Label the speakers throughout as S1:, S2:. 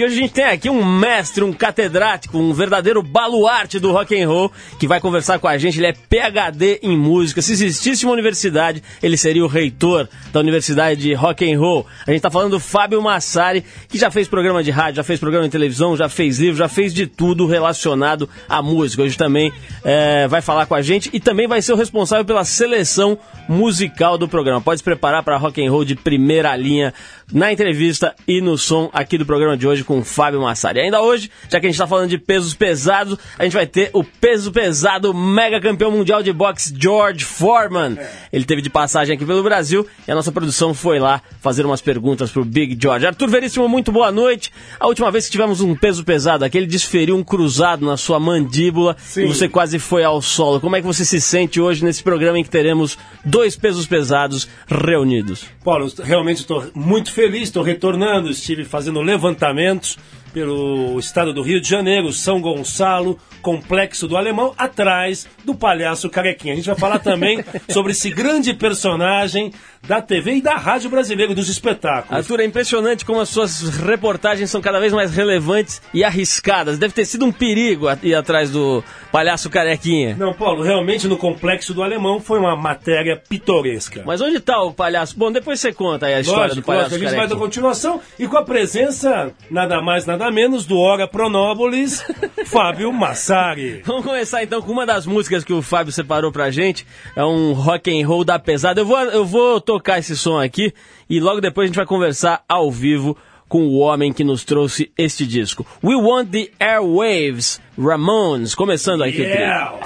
S1: porque hoje a gente tem aqui um mestre, um catedrático, um verdadeiro baluarte do rock and roll que vai conversar com a gente. Ele é PhD em música. Se existisse uma universidade, ele seria o reitor da Universidade de Rock and Roll. A gente tá falando do Fábio Massari, que já fez programa de rádio, já fez programa de televisão, já fez livro, já fez de tudo relacionado à música. Hoje também é, vai falar com a gente e também vai ser o responsável pela seleção musical do programa. Pode se preparar para rock and roll de primeira linha na entrevista e no som aqui do programa de hoje com o Fábio Massari. Ainda hoje, já que a gente está falando de pesos pesados, a gente vai ter o peso pesado mega campeão mundial de boxe George Foreman. Ele teve de passagem aqui pelo Brasil e a nossa produção foi lá fazer umas perguntas pro Big George. Arthur Veríssimo, muito boa noite. A última vez que tivemos um peso pesado aqui, ele desferiu um cruzado na sua mandíbula Sim. e você quase foi ao solo. Como é que você se sente hoje nesse programa em que teremos dois pesos pesados reunidos?
S2: Paulo, realmente estou muito feliz, estou retornando, estive fazendo levantamentos pelo estado do Rio de Janeiro, São Gonçalo, Complexo do Alemão, atrás do Palhaço Carequinha. A gente vai falar também sobre esse grande personagem da TV e da rádio brasileira, dos espetáculos.
S1: Arthur, é impressionante como as suas reportagens são cada vez mais relevantes e arriscadas. Deve ter sido um perigo ir atrás do Palhaço Carequinha.
S2: Não, Paulo, realmente no Complexo do Alemão foi uma matéria pitoresca.
S1: Mas onde está o palhaço? Bom, depois você conta aí a história lógico, do Palhaço lógico,
S2: A gente vai dar continuação e com a presença, nada mais, nada menos do Ora Pronópolis, Fábio Massari.
S1: Vamos começar então com uma das músicas que o Fábio separou pra gente. É um rock and roll da pesada. Eu vou, eu vou tocar esse som aqui e logo depois a gente vai conversar ao vivo com o homem que nos trouxe este disco. We Want the Airwaves, Ramones, começando aqui yeah.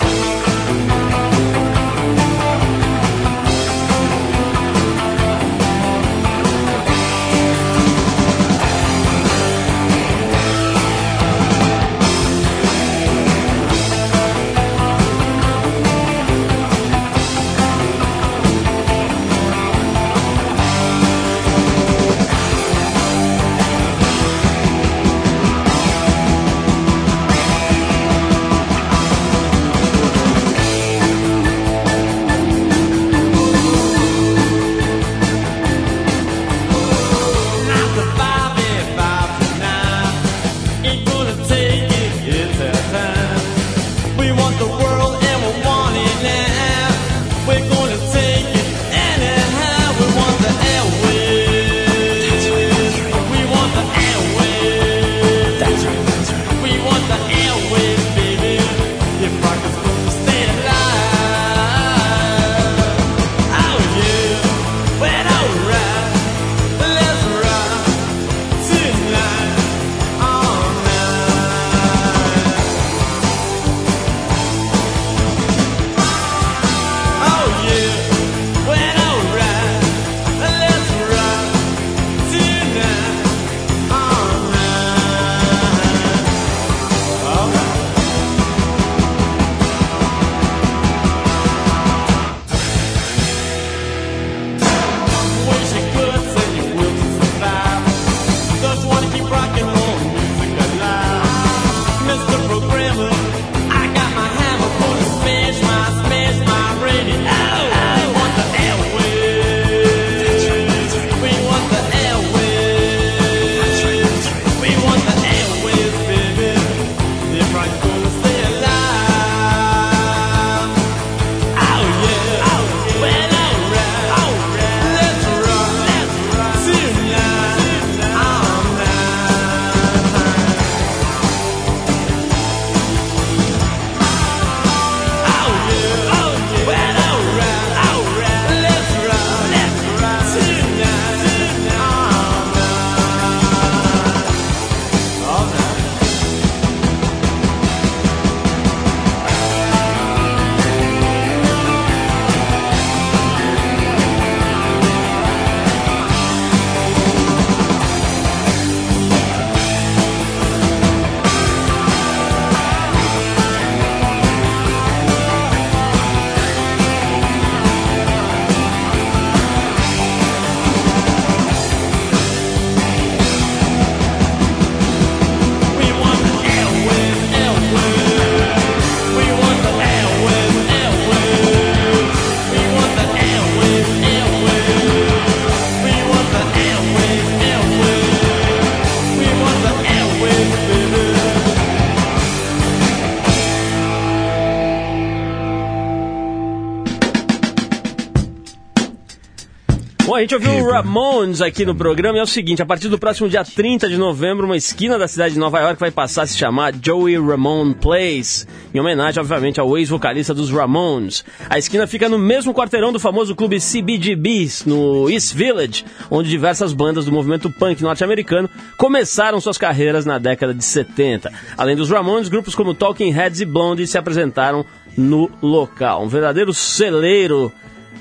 S1: Bom, a gente ouviu o Ramones aqui no programa e é o seguinte, a partir do próximo dia 30 de novembro, uma esquina da cidade de Nova York vai passar a se chamar Joey Ramone Place, em homenagem, obviamente, ao ex-vocalista dos Ramones. A esquina fica no mesmo quarteirão do famoso clube CBGBs, no East Village, onde diversas bandas do movimento punk norte-americano começaram suas carreiras na década de 70. Além dos Ramones, grupos como Talking Heads e Blondie se apresentaram no local. Um verdadeiro celeiro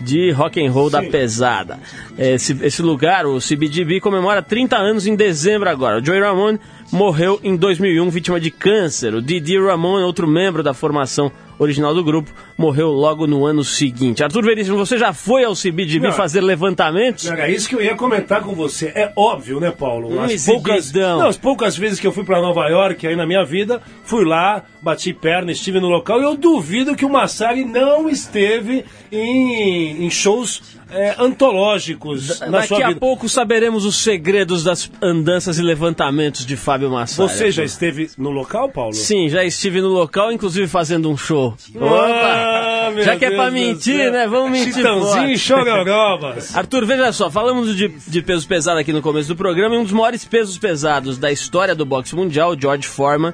S1: de rock and roll Sim. da pesada. Esse, esse lugar, o CBGB, comemora 30 anos em dezembro agora. O Joey Ramone morreu em 2001 vítima de câncer. O Didi Ramone, outro membro da formação original do grupo, morreu logo no ano seguinte. Arthur Veríssimo, você já foi ao CBGB não, fazer levantamentos?
S2: Era isso que eu ia comentar com você. É óbvio, né, Paulo? As poucas, não, as poucas vezes que eu fui para Nova York aí na minha vida, fui lá, bati perna, estive no local e eu duvido que o Massari não esteve em, em shows é, antológicos
S1: na Daqui
S2: sua vida.
S1: A pouco saberemos os segredos das andanças e levantamentos de Fábio Massari.
S2: Você já esteve no local, Paulo?
S1: Sim, já estive no local, inclusive fazendo um show.
S2: Ah,
S1: já que é pra mentir, né? Vamos mentir.
S2: Chitãozinho e chororobas.
S1: Arthur, veja só, falamos de, de peso pesado aqui no começo do programa e um dos maiores pesos pesados da história do boxe mundial, George Foreman,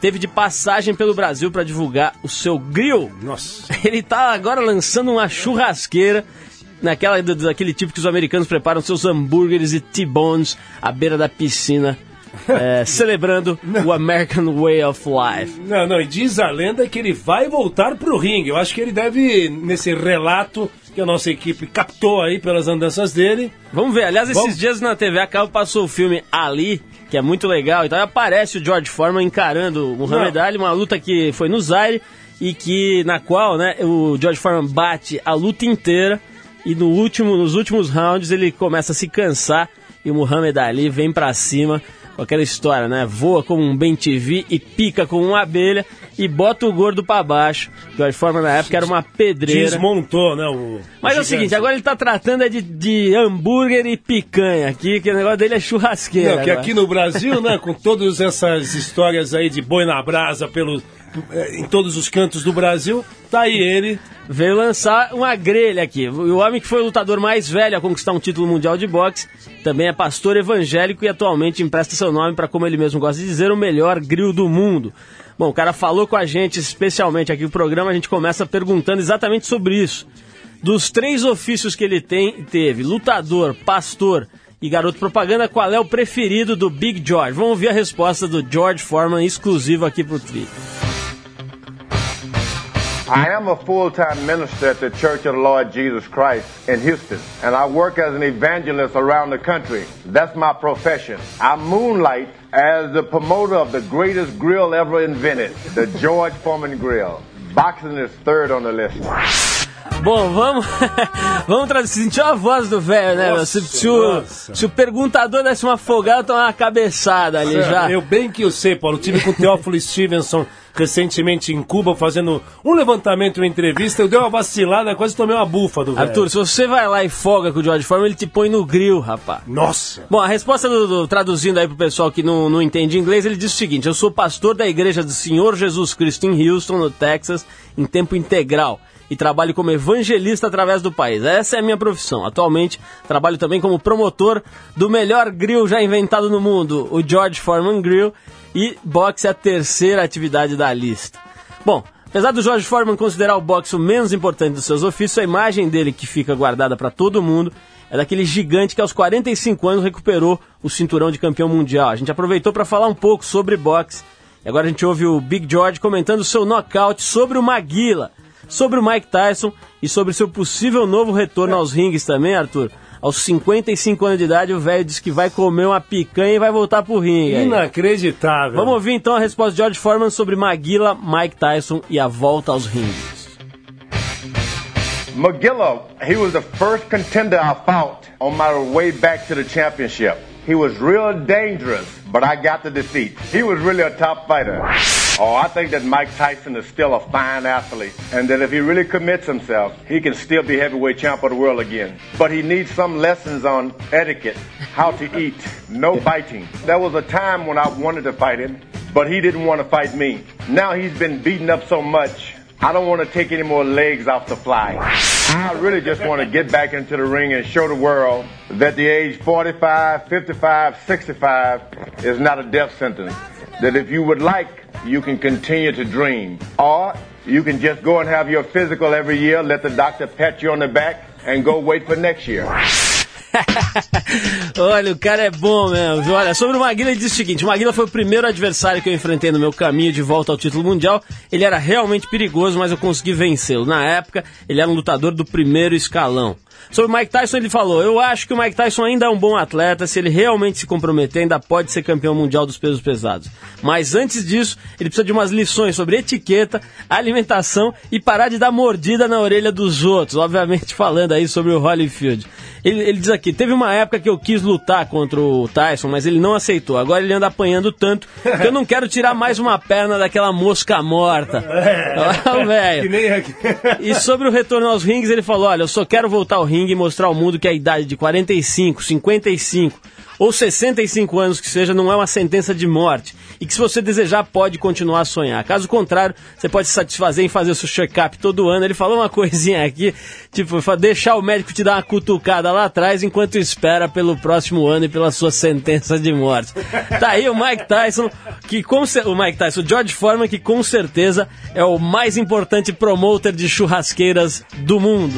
S1: teve de passagem pelo Brasil para divulgar o seu grill.
S2: Nossa.
S1: Ele tá agora lançando uma churrasqueira naquela daquele tipo que os americanos preparam seus hambúrgueres e T-bones à beira da piscina. É, celebrando o American Way of Life.
S2: Não, não, e diz a lenda que ele vai voltar pro ringue. Eu acho que ele deve, nesse relato que a nossa equipe captou aí pelas andanças dele.
S1: Vamos ver, aliás, Vamos... esses dias na TV a cabo passou o filme Ali, que é muito legal. Então aparece o George Foreman encarando o Muhammad Ali, uma luta que foi no Zaire e que na qual, né, o George Foreman bate a luta inteira e no último, nos últimos rounds ele começa a se cansar e o Muhammad Ali vem para cima com aquela história, né? Voa como um bem TV e pica como uma abelha e bota o gordo para baixo. George Foreman na época era uma pedreira.
S2: Desmontou, né? O,
S1: Mas é o seguinte, agora ele tá tratando é de, de hambúrguer e picanha aqui, que o negócio dele é churrasqueira. Não,
S2: que aqui no Brasil, né, com todas essas histórias aí de boi na brasa pelo, em todos os cantos do Brasil, tá aí ele.
S1: Veio lançar uma grelha aqui. O homem que foi o lutador mais velho a conquistar um título mundial de boxe, também é pastor evangélico e atualmente empresta seu nome para, como ele mesmo gosta de dizer, o melhor grill do mundo. Bom, o cara falou com a gente, especialmente aqui no programa, a gente começa perguntando exatamente sobre isso. Dos três ofícios que ele tem, teve, lutador, pastor e garoto propaganda, qual é o preferido do Big George? Vamos ouvir a resposta do George Foreman, exclusivo aqui pro Tri.
S3: I am a full-time minister at the Church of the Lord Jesus Christ in Houston, and I work as an evangelist around the country. That's my profession. I moonlight as the promoter of the greatest grill ever invented, the George Foreman Grill. Boxing is third on the list.
S1: Bom, vamos, vamos traduzir. Sentiu a voz do velho, né? Nossa, se, se, o, se, o, perguntador desse uma folgada, toma uma cabeçada ali já.
S2: Eu bem que eu sei, Paulo. Tive com o Teófilo Stevenson recentemente em Cuba fazendo um levantamento, uma entrevista. Eu dei uma vacilada, quase tomei uma bufa do velho.
S1: Arthur, se você vai lá e folga com o George Foreman, ele te põe no grill, rapaz.
S2: Nossa!
S1: Bom, a resposta do, do, traduzindo aí pro pessoal que não, não entende inglês, ele diz o seguinte: Eu sou pastor da Igreja do Senhor Jesus Cristo em Houston, no Texas, em tempo integral e trabalho como evangelista através do país. Essa é a minha profissão. Atualmente, trabalho também como promotor do melhor grill já inventado no mundo, o George Foreman Grill, e boxe é a terceira atividade da lista. Bom, apesar do George Foreman considerar o boxe o menos importante dos seus ofícios, a imagem dele que fica guardada para todo mundo é daquele gigante que aos 45 anos recuperou o cinturão de campeão mundial. A gente aproveitou para falar um pouco sobre boxe. E agora a gente ouve o Big George comentando seu nocaute sobre o Maguila, sobre o Mike Tyson e sobre seu possível novo retorno aos ringues também, Arthur. Aos 55 anos de idade, o velho disse que vai comer uma picanha e vai voltar pro ringue.
S2: Inacreditável.
S1: Vamos ouvir então a resposta de George Foreman sobre Maguila, Mike Tyson e a volta aos ringues.
S3: Maguila, he was the first contender I fought on my way back to the championship. He was real dangerous, but I got the defeat. He was really a top fighter. Oh, I think that Mike Tyson is still a fine athlete, and that if he really commits himself, he can still be heavyweight champ of the world again. But he needs some lessons on etiquette, how to eat, no biting. There was a time when I wanted to fight him, but he didn't want to fight me. Now he's been beaten up so much, I don't want to take any more legs off the fly. I really just want to get back into the ring and show the world that the age 45, 55, 65 is not a death sentence. That if you would like, you can continue to dream. Or you can just go and have your physical every year, let the doctor pat you on the back, and go wait for next year.
S1: Olha, o cara é bom mesmo. Olha, sobre o Maguila, ele disse o seguinte: o Maguila foi o primeiro adversário que eu enfrentei no meu caminho de volta ao título mundial. Ele era realmente perigoso, mas eu consegui vencê-lo. Na época, ele era um lutador do primeiro escalão. Sobre o Mike Tyson, ele falou: Eu acho que o Mike Tyson ainda é um bom atleta. Se ele realmente se comprometer, ainda pode ser campeão mundial dos pesos pesados. Mas antes disso, ele precisa de umas lições sobre etiqueta, alimentação e parar de dar mordida na orelha dos outros. Obviamente, falando aí sobre o Holyfield. Ele, ele diz aqui: Teve uma época que eu quis lutar contra o Tyson, mas ele não aceitou. Agora ele anda apanhando tanto que eu não quero tirar mais uma perna daquela mosca morta. O velho. E sobre o retorno aos rings, ele falou: Olha, eu só quero voltar ao ringue e mostrar ao mundo que a idade de 45, 55 ou 65 anos que seja não é uma sentença de morte e que se você desejar pode continuar a sonhar. Caso contrário, você pode se satisfazer em fazer o seu check-up todo ano. Ele falou uma coisinha aqui, tipo, deixar o médico te dar uma cutucada lá atrás enquanto espera pelo próximo ano e pela sua sentença de morte. Tá aí o Mike Tyson, que com o Mike Tyson, o George Foreman, que com certeza é o mais importante promoter de churrasqueiras do mundo.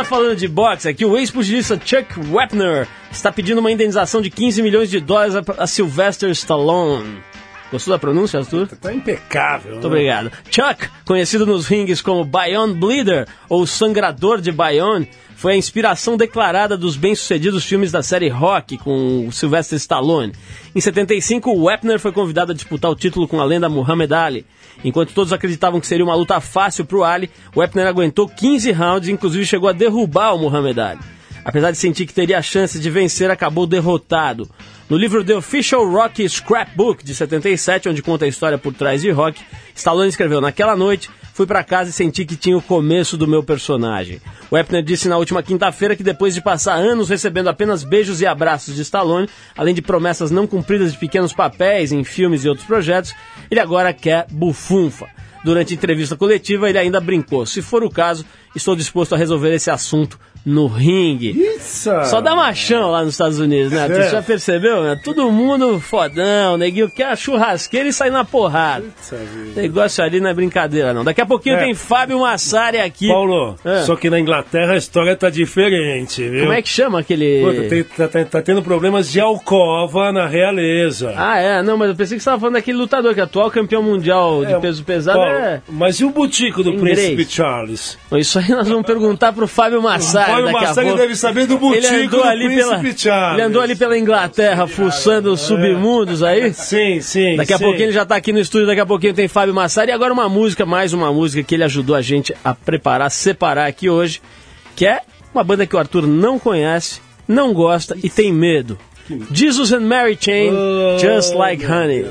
S1: Está falando de boxe aqui, o ex-pugilista Chuck Wepner está pedindo uma indenização de 15 milhões de dólares a, a Sylvester Stallone. Gostou da pronúncia, Arthur?
S2: Tá impecável.
S1: Muito obrigado. Chuck, conhecido nos rings como Bayonne Bleeder ou Sangrador de Bayonne, foi a inspiração declarada dos bem-sucedidos filmes da série Rock com o Sylvester Stallone. Em 75, o Wepner foi convidado a disputar o título com a lenda Muhammad Ali. Enquanto todos acreditavam que seria uma luta fácil para o Ali, Wepner aguentou 15 rounds e inclusive chegou a derrubar o Muhammad Ali. Apesar de sentir que teria a chance de vencer, acabou derrotado. No livro The Official Rocky Scrapbook, de 77, onde conta a história por trás de Rock, Stallone escreveu: Naquela noite, fui para casa e senti que tinha o começo do meu personagem. O Epner disse na última quinta-feira que depois de passar anos recebendo apenas beijos e abraços de Stallone, além de promessas não cumpridas de pequenos papéis em filmes e outros projetos, ele agora quer bufunfa. Durante a entrevista coletiva, ele ainda brincou: Se for o caso, estou disposto a resolver esse assunto no ringue.
S2: Isso.
S1: Só dá machão lá nos Estados Unidos, né? Tu
S2: É.
S1: já percebeu, né? Todo mundo fodão, neguinho quer a churrasqueira e sai na porrada. Negócio ali não é brincadeira, não. Daqui a pouquinho
S2: É.
S1: tem Fábio Massari aqui.
S2: Paulo,
S1: É.
S2: só que na Inglaterra a história tá diferente, viu?
S1: Como é que chama aquele.
S2: Puta, tem- tá, tá- tá tendo problemas de alcova na realeza.
S1: Ah, é, não, mas eu pensei que você estava falando daquele lutador que é atual campeão mundial de
S2: É,
S1: peso pesado.
S2: Paulo,
S1: É...
S2: Mas e o butico do
S1: Inglês.
S2: Príncipe Charles?
S1: Isso aí nós vamos perguntar pro Fábio Massari.
S2: Fábio
S1: daqui a
S2: Massari
S1: pouco.
S2: deve saber do butico
S1: ele andou
S2: do
S1: ali pela,
S2: Charles.
S1: Ele andou ali pela Inglaterra, fuçando os submundos aí.
S2: Sim, sim.
S1: Daqui a
S2: sim.
S1: pouquinho ele já tá aqui no estúdio, daqui a pouquinho tem Fábio Massari. E agora uma música, mais uma música que ele ajudou a gente a preparar, separar aqui hoje, que é uma banda que o Arthur não conhece, não gosta e tem medo. Jesus and Mary Chain,
S2: Oh,
S1: Just Like Honey.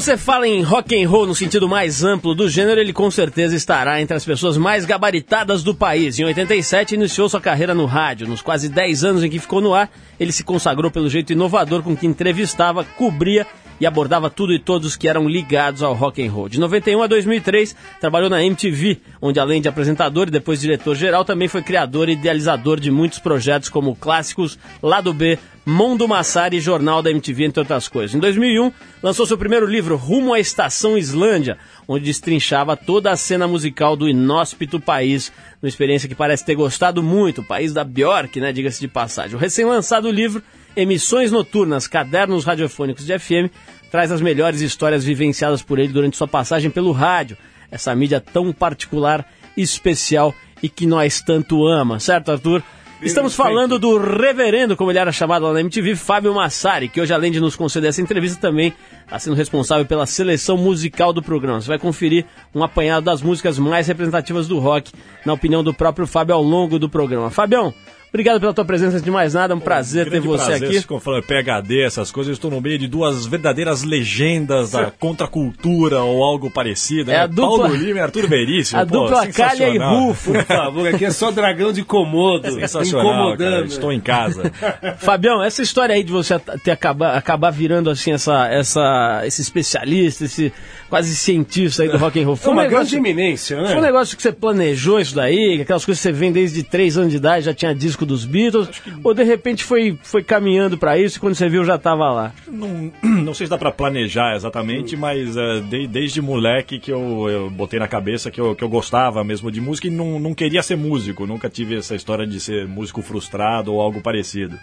S1: Você fala em rock and roll no sentido mais amplo do gênero, ele com certeza estará entre as pessoas mais gabaritadas do país. Em 87 iniciou sua carreira no rádio. Nos quase 10 anos em que ficou no ar, ele se consagrou pelo jeito inovador com que entrevistava, cobria e abordava tudo e todos que eram ligados ao rock and roll. De 91 a 2003, trabalhou na MTV, onde além de apresentador e depois diretor-geral, também foi criador e idealizador de muitos projetos como Clássicos, Lado B, Mundo Massari e Jornal da MTV, entre outras coisas. Em 2001, lançou seu primeiro livro, Rumo à Estação Islândia, onde destrinchava toda a cena musical do inóspito país, uma experiência que parece ter gostado muito, o país da Bjork, né, diga-se de passagem. O recém-lançado livro, Emissões Noturnas, Cadernos Radiofônicos de FM, traz as melhores histórias vivenciadas por ele durante sua passagem pelo rádio, essa mídia tão particular, especial e que nós tanto ama, certo, Arthur? Estamos falando do reverendo, como ele era chamado lá na MTV, Fábio Massari, que hoje, além de nos conceder essa entrevista, também está sendo responsável pela seleção musical do programa. Você vai conferir um apanhado das músicas mais representativas do rock, na opinião do próprio Fábio, ao longo do programa. Fabião, Obrigado pela tua presença de mais nada, é um prazer um ter você
S4: prazer,
S1: aqui.
S4: Ficou falando PHD, essas coisas, eu estou no meio de duas verdadeiras legendas da contracultura ou algo parecido.
S1: É
S4: né?
S1: a dupla,
S4: Paulo Lima e Arthur Veríssimo.
S1: A
S4: pô,
S1: dupla Calha e Rufo.
S2: Por favor, aqui é só dragão de comodo.
S4: Sensacional, cara, estou em casa.
S1: Fabião, essa história aí de você ter acabar, acabar virando assim essa, essa, esse especialista, esse quase cientista aí do rock and roll.
S2: Foi uma negócio, grande eminência, né?
S1: Foi um negócio que você planejou isso daí, aquelas coisas que você vem desde 3 anos de idade, já tinha disco dos Beatles, que... ou de repente foi, foi caminhando para isso e quando você viu já estava lá?
S4: Não, não sei se dá para planejar exatamente, mas uh, de, desde moleque que eu, eu botei na cabeça que eu, que eu gostava mesmo de música e não, não queria ser músico, nunca tive essa história de ser músico frustrado ou algo parecido.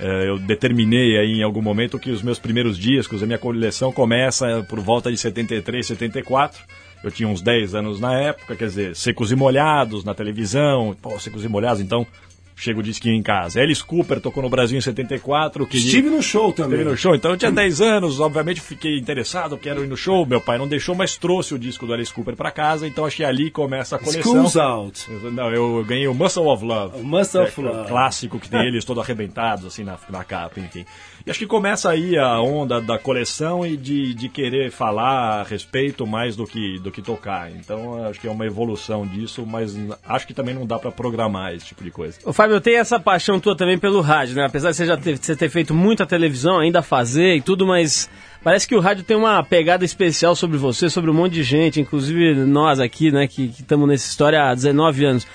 S4: Uh, eu determinei aí em algum momento que os meus primeiros discos, a minha coleção começa por volta de 73, 74. Eu tinha uns 10 anos na época, quer dizer, secos e molhados na televisão. Pô, secos e molhados, então chega o disquinho em casa. Alice Cooper tocou no Brasil em 74. Que
S2: Estive no show também.
S4: Estive no show. Então eu tinha 10 anos, obviamente fiquei interessado, quero ir no show. Meu pai não deixou, mas trouxe o disco do Alice Cooper para casa, então achei ali começa a coleção.
S2: Schools Out.
S4: Não, eu ganhei o Muscle of Love.
S2: O Muscle
S4: é,
S2: of Love.
S4: Clássico que tem eles todo arrebentados assim na, na capa, enfim. E acho que começa aí a onda da coleção e de, de querer falar a respeito mais do que, do que tocar. Então acho que é uma evolução disso, mas acho que também não dá para programar esse tipo de coisa.
S1: Ô, Fábio, eu tenho essa paixão tua também pelo rádio, né? Apesar de você já ter, você ter feito muita televisão, ainda fazer e tudo, mas parece que o rádio tem uma pegada especial sobre você, sobre um monte de gente, inclusive nós aqui, né, que estamos nessa história há 19 anos.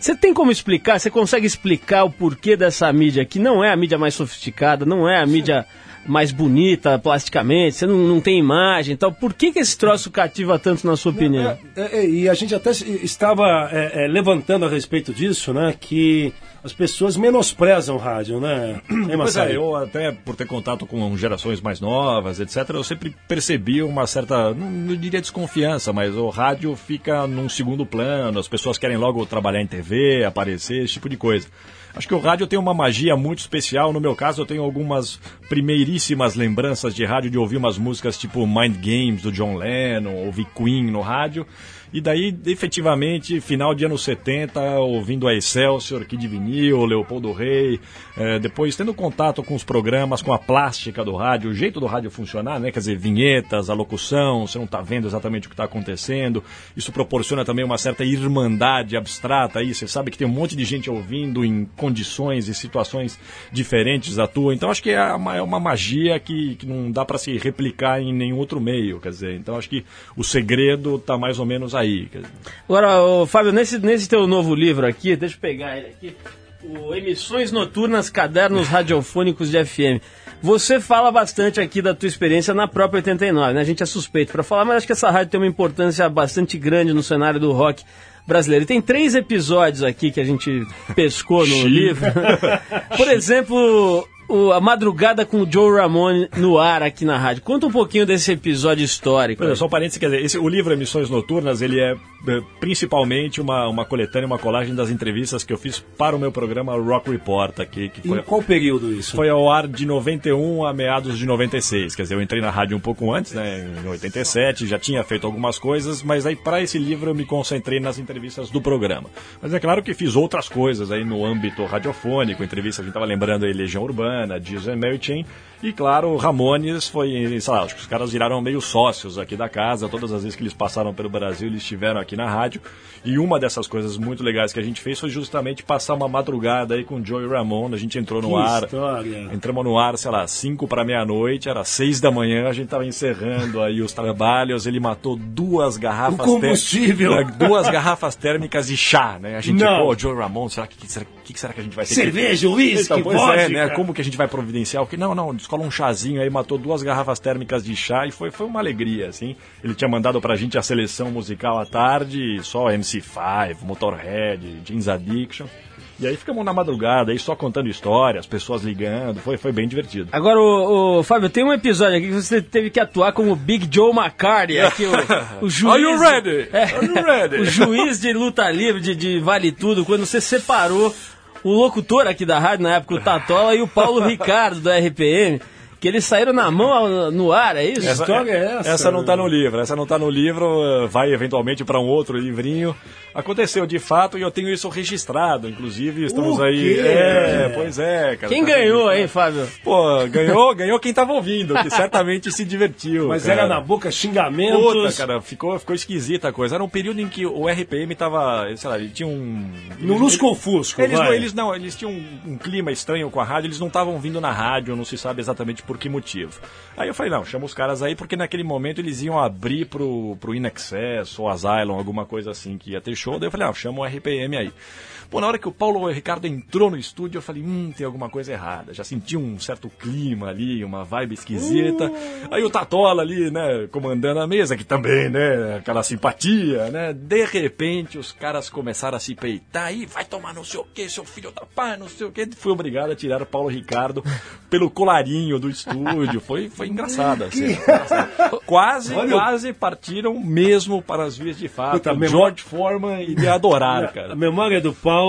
S1: Você tem como explicar, você consegue explicar o porquê dessa mídia que não é a mídia mais sofisticada, não é a mídia mais bonita plasticamente, você não, não tem imagem então Por que, que esse troço cativa tanto, na sua opinião?
S2: É, é, e a gente até estava é, levantando a respeito disso, né? Que as pessoas menosprezam o rádio, né?
S4: Pois é, eu até por ter contato com gerações mais novas, etc., eu sempre percebi uma certa, não, não, diria desconfiança, mas o rádio fica num segundo plano, as pessoas querem logo trabalhar em TV, aparecer, esse tipo de coisa. Acho que o rádio tem uma magia muito especial. No meu caso, eu tenho algumas primeiríssimas lembranças de rádio, de ouvir umas músicas tipo Mind Games do John Lennon, ouvir Queen no rádio. E daí, efetivamente, final de anos 70, ouvindo a Excelsior, Kid Vinil, Leopoldo Rei, é, depois tendo contato com os programas, com a plástica do rádio, o jeito do rádio funcionar, né? Quer dizer, vinhetas, a locução, você não está vendo exatamente o que está acontecendo. Isso proporciona também uma certa irmandade abstrata aí, você sabe que tem um monte de gente ouvindo em condições e situações diferentes da tua. Então acho que é uma, é uma magia que, que não dá para se replicar em nenhum outro meio, quer dizer. Então acho que o segredo está mais ou menos
S1: Agora, ô, Fábio, nesse, nesse teu novo livro aqui, deixa eu pegar ele aqui, o Emissões Noturnas Cadernos Radiofônicos de FM. Você fala bastante aqui da tua experiência na própria 89, né? A gente é suspeito para falar, mas acho que essa rádio tem uma importância bastante grande no cenário do rock brasileiro. E tem três episódios aqui que a gente pescou no livro. Por exemplo, o, a madrugada com o Joe Ramone no ar aqui na rádio. Conta um pouquinho desse episódio histórico.
S4: Olha, só um parênteses, quer dizer, esse, o livro Emissões Noturnas, ele é, é principalmente uma, uma coletânea, uma colagem das entrevistas que eu fiz para o meu programa Rock Report aqui. Que
S2: foi, em qual período isso?
S4: Foi ao ar de 91 a meados de 96. Quer dizer, eu entrei na rádio um pouco antes, né, em 87, já tinha feito algumas coisas, mas aí para esse livro eu me concentrei nas entrevistas do programa. Mas é claro que fiz outras coisas aí no âmbito radiofônico, entrevistas, a gente estava lembrando aí Legião Urbana, And Mary Chain. E claro, o Ramones foi, sei lá, acho que os caras viraram meio sócios aqui da casa. Todas as vezes que eles passaram pelo Brasil, eles estiveram aqui na rádio. E uma dessas coisas muito legais que a gente fez foi justamente passar uma madrugada aí com o Joey Ramone. A gente entrou no
S2: Que
S4: ar.
S2: história.
S4: Entramos no ar, sei lá, 5 para meia-noite, era 6 da manhã, a gente tava encerrando aí os trabalhos, ele matou duas garrafas
S2: O combustível.
S4: térmicas. duas garrafas térmicas de chá, né? A gente,
S2: Não.
S4: pô, Joey Ramone, será que, será, que será que a gente vai ter
S2: Cerveja, uísque,
S4: então, pois
S2: vodka.
S4: é, né? Como que a gente vai providenciar? Porque não, não, descola um chazinho aí, matou duas garrafas térmicas de chá e foi, foi uma alegria, assim. Ele tinha mandado pra gente a seleção musical à tarde, só MC5, Motorhead, Jeans Addiction. E aí ficamos na madrugada aí só contando histórias, pessoas ligando, foi, foi bem divertido.
S1: Agora, o, o Fábio, tem um episódio aqui que você teve que atuar como Big Joe McCarthy, aqui o, o juiz.
S4: Are you ready?
S1: É,
S4: Are you ready?
S1: o juiz de luta livre, de, de vale tudo, quando você separou o locutor aqui da rádio, na época, o Tatola, e o Paulo Ricardo, do RPM, que eles saíram na mão no ar, é isso?
S2: Essa- história é essa?
S4: Essa não tá no livro, essa não tá no livro, eh, vai eventualmente para um outro livrinho. Aconteceu de fato e eu tenho isso registrado, inclusive estamos
S2: O
S4: aí.
S2: quê?
S4: É, pois é, cara.
S1: Quem
S4: tá
S1: ganhou, hein, Fábio?
S4: Pô, ganhou, ganhou quem tava ouvindo, que certamente se divertiu.
S2: Mas
S4: cara.
S2: era na boca xingamentos.
S4: Puta, cara, ficou, ficou esquisita a coisa. Era um período em que o RPM tava, sei lá, ele tinha um...
S2: No lusco-fusco,
S4: Eles
S2: vai.
S4: não, eles não, eles tinham um, um clima estranho com a rádio, eles não estavam vindo na rádio, não se sabe exatamente por que motivo. Aí eu falei, não, chama os caras aí, porque naquele momento eles iam abrir pro, pro In Excess ou Asylum, alguma coisa assim, que ia ter show. Daí eu falei, ah, chama o RPM aí. Pô, na hora que o Paulo Ricardo entrou no estúdio, eu falei, hum, tem alguma coisa errada. Já senti um certo clima ali, uma vibe esquisita. Aí o Tatola ali, né, comandando a mesa, que também, né, aquela simpatia, né. De repente, os caras começaram a se peitar aí, vai tomar não sei o que, seu filho da pá, não sei o que. Fui obrigado a tirar o Paulo Ricardo pelo colarinho do estúdio. Foi, foi engraçado, assim. Quase,
S2: Olha
S4: quase partiram mesmo para as vias de fato.
S2: Puta,
S4: George Foreman iria adorar, cara.
S2: A memória do Paulo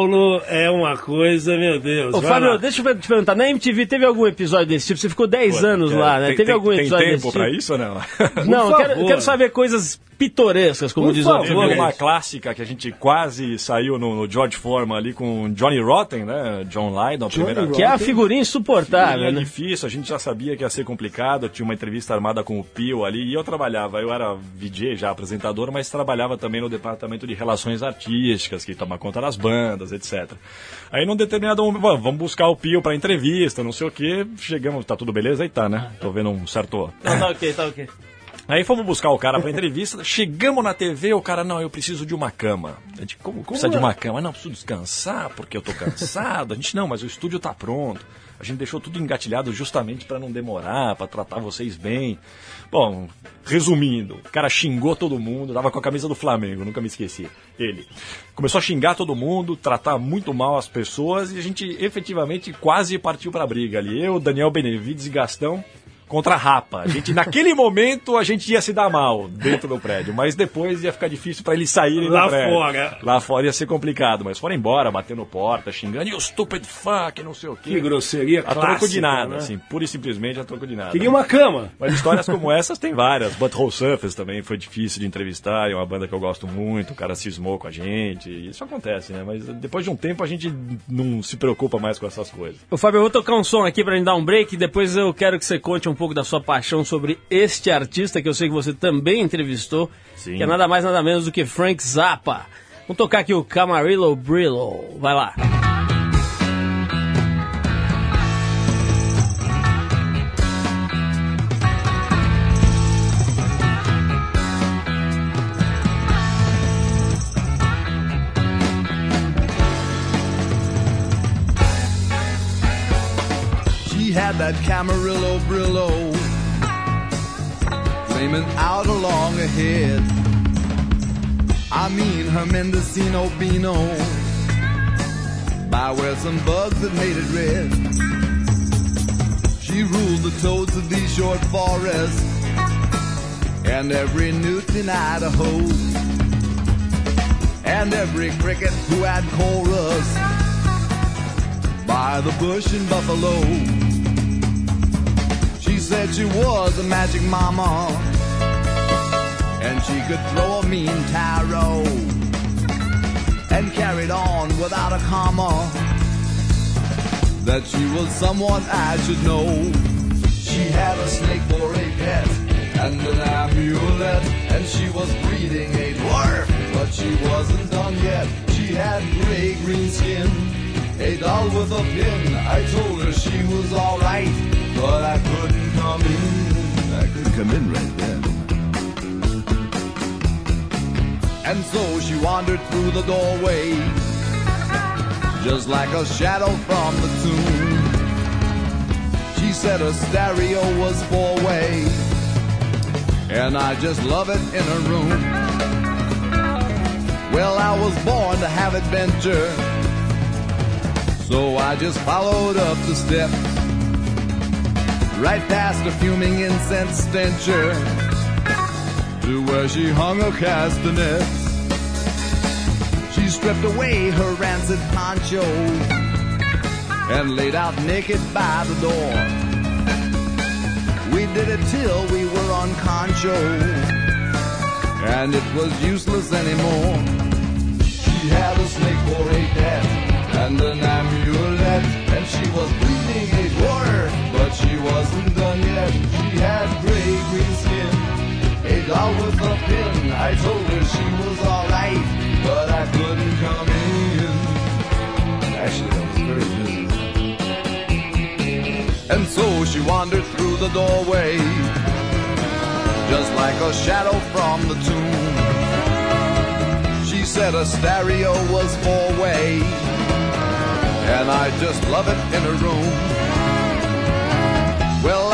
S2: é uma coisa, meu Deus.
S1: Ô, Fábio,
S2: lá.
S1: deixa eu te perguntar, na MTV teve algum episódio desse tipo? Você ficou 10
S4: Pô,
S1: anos
S4: cara,
S1: lá, né?
S4: tem-
S1: teve
S4: tem-
S1: algum
S4: tem
S1: episódio
S4: tempo
S1: desse
S4: pra
S1: tipo?
S4: isso ou não?
S1: Não, eu quero, quero saber coisas pitorescas, como
S2: Por
S1: diz o
S2: favor. Olha
S4: uma clássica que a gente quase saiu no, no George Foreman ali com Johnny Rotten, né? John Lydon, a primeira
S2: Rotten.
S1: Que é a figurinha insuportável,
S4: Era
S1: né?
S4: difícil, a gente já sabia que ia ser complicado. Tinha uma entrevista armada com o Pio ali e eu trabalhava. Eu era VJ, já apresentador, mas trabalhava também no departamento de relações artísticas, que toma conta das bandas, etc. Aí num determinado momento, "Bom, vamos buscar o Pio pra entrevista, não sei o que. Chegamos, tá tudo beleza? Aí tá, né? Tô vendo um certo
S1: Não, tá ok, tá ok.
S4: Aí fomos buscar o cara pra entrevista, chegamos na TV, o cara, não, eu preciso de uma cama. A gente, como, precisa de uma cama? Não, preciso descansar, porque eu tô cansado. A gente, não, mas o estúdio tá pronto. A gente deixou tudo engatilhado justamente pra não demorar, pra tratar vocês bem. Bom, resumindo, o cara xingou todo mundo, tava com a camisa do Flamengo, nunca me esqueci. Ele começou a xingar todo mundo, tratar muito mal as pessoas e a gente efetivamente quase partiu pra briga ali. Eu, Daniel Benevides e Gastão contra a Rapa. A gente, naquele momento a gente ia se dar mal dentro do prédio, mas depois ia ficar difícil para eles saírem
S2: Lá
S4: do prédio.
S2: fora.
S4: Lá fora ia ser complicado, mas foram embora, batendo porta, xingando, e o stupid fuck, não sei o quê.
S2: Que grosseria
S4: A troco de nada,
S2: né?
S4: assim, pura e simplesmente a troco de nada.
S2: Queria uma cama.
S4: Mas histórias como essas tem várias. Butthole Surfers também foi difícil de entrevistar, é uma banda que eu gosto muito, o cara cismou com a gente, isso acontece, né? Mas depois de um tempo a gente não se preocupa mais com essas coisas.
S1: Ô, Fábio, eu vou tocar um som aqui pra gente dar um break. Depois eu quero que você conte um pouco da sua paixão sobre este artista que eu sei que você também entrevistou,
S4: Sim.
S1: que é nada mais nada menos do que Frank Zappa. Vamos tocar aqui o Camarillo Brillo. Vai lá.
S5: That Camarillo Brillo flaming out along ahead. I mean her Mendocino Beano by where some bugs had made it red. She ruled the toads of these short forests and every newt in Idaho and every cricket who had chorus by the bush in Buffalo. Said she was a magic mama and she could throw a mean tarot and carried on without a comma. that she was someone I should know. She had a snake for a pet and an amulet, and she was breeding a dwarf, but she wasn't done yet. She had gray green skin, a doll with a pin. I told her she was alright, but I couldn't come in. I couldn't come in right then. And so she wandered through the doorway, just like a shadow from the tomb. She said her stereo was four way, and I just love it in her room. Well, I was born to have adventure, so I just followed up the steps, right past a fuming incense stencher to where she hung her castanets. She stripped away her rancid poncho and laid out naked by the door. We did it till we were on concho, and it was useless anymore. She had a snake for a pet and an amulet, and she was a but she wasn't done yet. She had gray green skin, a doll with a pin. I told her she was alright, but I couldn't come in. Actually, I was very busy. And so she wandered through the doorway, just like a shadow from the tomb. She said a stereo was four way, and I just love it in her room.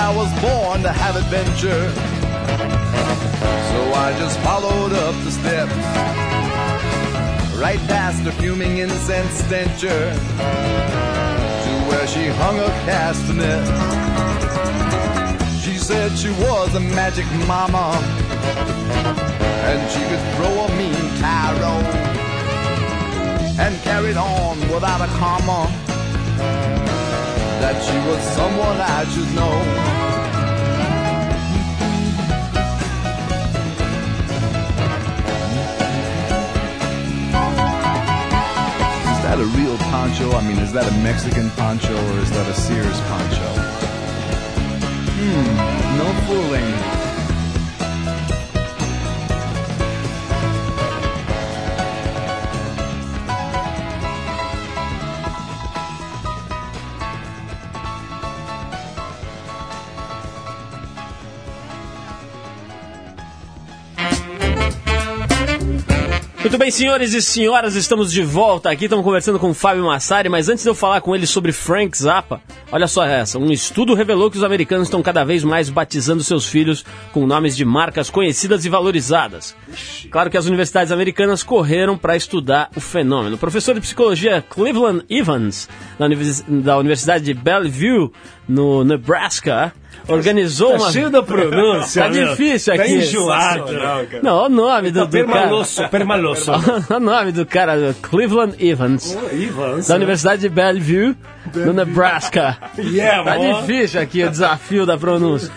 S5: I was born to have adventure, so I just followed up the steps, right past the fuming incense stencher. To where she hung her castanet. She said she was a magic mama, and she could throw a mean tarot, and carried on without a comma. That someone I should know. Is that a real poncho? I mean, is that a Mexican poncho or is that a Sears poncho? Hmm, no fooling.
S1: Bem, senhores e senhoras, estamos de volta aqui. Estamos conversando com o Fábio Massari, mas antes de eu falar com ele sobre Frank Zappa, olha só essa. Um estudo revelou que os americanos estão cada vez mais batizando seus filhos com nomes de marcas conhecidas e valorizadas. Claro que as universidades americanas correram para estudar o fenômeno. O professor de psicologia Cleveland Evans, da univers- da Universidade de Bellevue, no Nebraska, organizou
S2: Tá
S1: uma.
S2: cheio da pronúncia.
S1: Tá
S2: meu.
S1: difícil
S2: Tá
S1: aqui.
S2: enjoado.
S1: Não, olha o nome do,
S2: Tá
S1: do cara.
S2: permaloço, permaloço.
S1: o nome do cara, Cleveland Evans,
S2: Evans.
S1: da Universidade de Bellevue, no Nebraska.
S2: Yeah,
S1: Tá difícil aqui o desafio da pronúncia.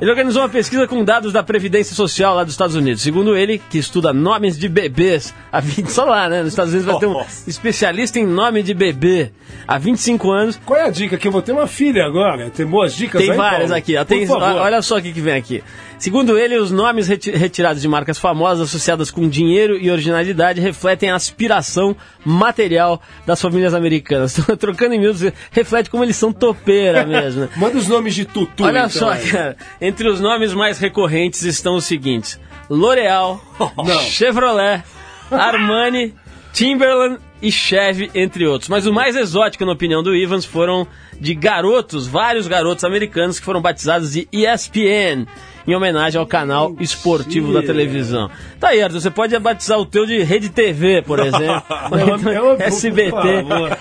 S1: Ele organizou uma pesquisa com dados da Previdência Social lá dos Estados Unidos. Segundo ele, que estuda nomes de bebês há 20... Só lá, né? Nos Estados Unidos vai ter um especialista em nome de bebê há 25 anos.
S2: Qual é a dica? Que eu vou ter uma filha agora. Tem boas dicas
S1: Tem
S2: aí,
S1: várias
S2: Paulo?
S1: aqui. Tem,
S2: favor.
S1: olha só o que, vem aqui. Segundo ele, os nomes reti- retirados de marcas famosas associadas com dinheiro e originalidade refletem a aspiração material das famílias americanas. Trocando em miúdos, reflete como eles são topeira mesmo. né?
S2: Manda os nomes de tutu.
S1: Olha
S2: então,
S1: só,
S2: aí.
S1: cara. Entre os nomes mais recorrentes estão os seguintes: L'Oreal. Chevrolet, Armani, Timberland e Chevy, entre outros. Mas o mais exótico, na opinião do Evans, foram de garotos, vários garotos americanos que foram batizados de ESPN. Em homenagem ao canal esportivo da televisão. Tá aí, Arthur, você pode batizar o teu de Rede TV, por exemplo.
S2: É uma- é uma-
S1: SBT.
S2: por favor.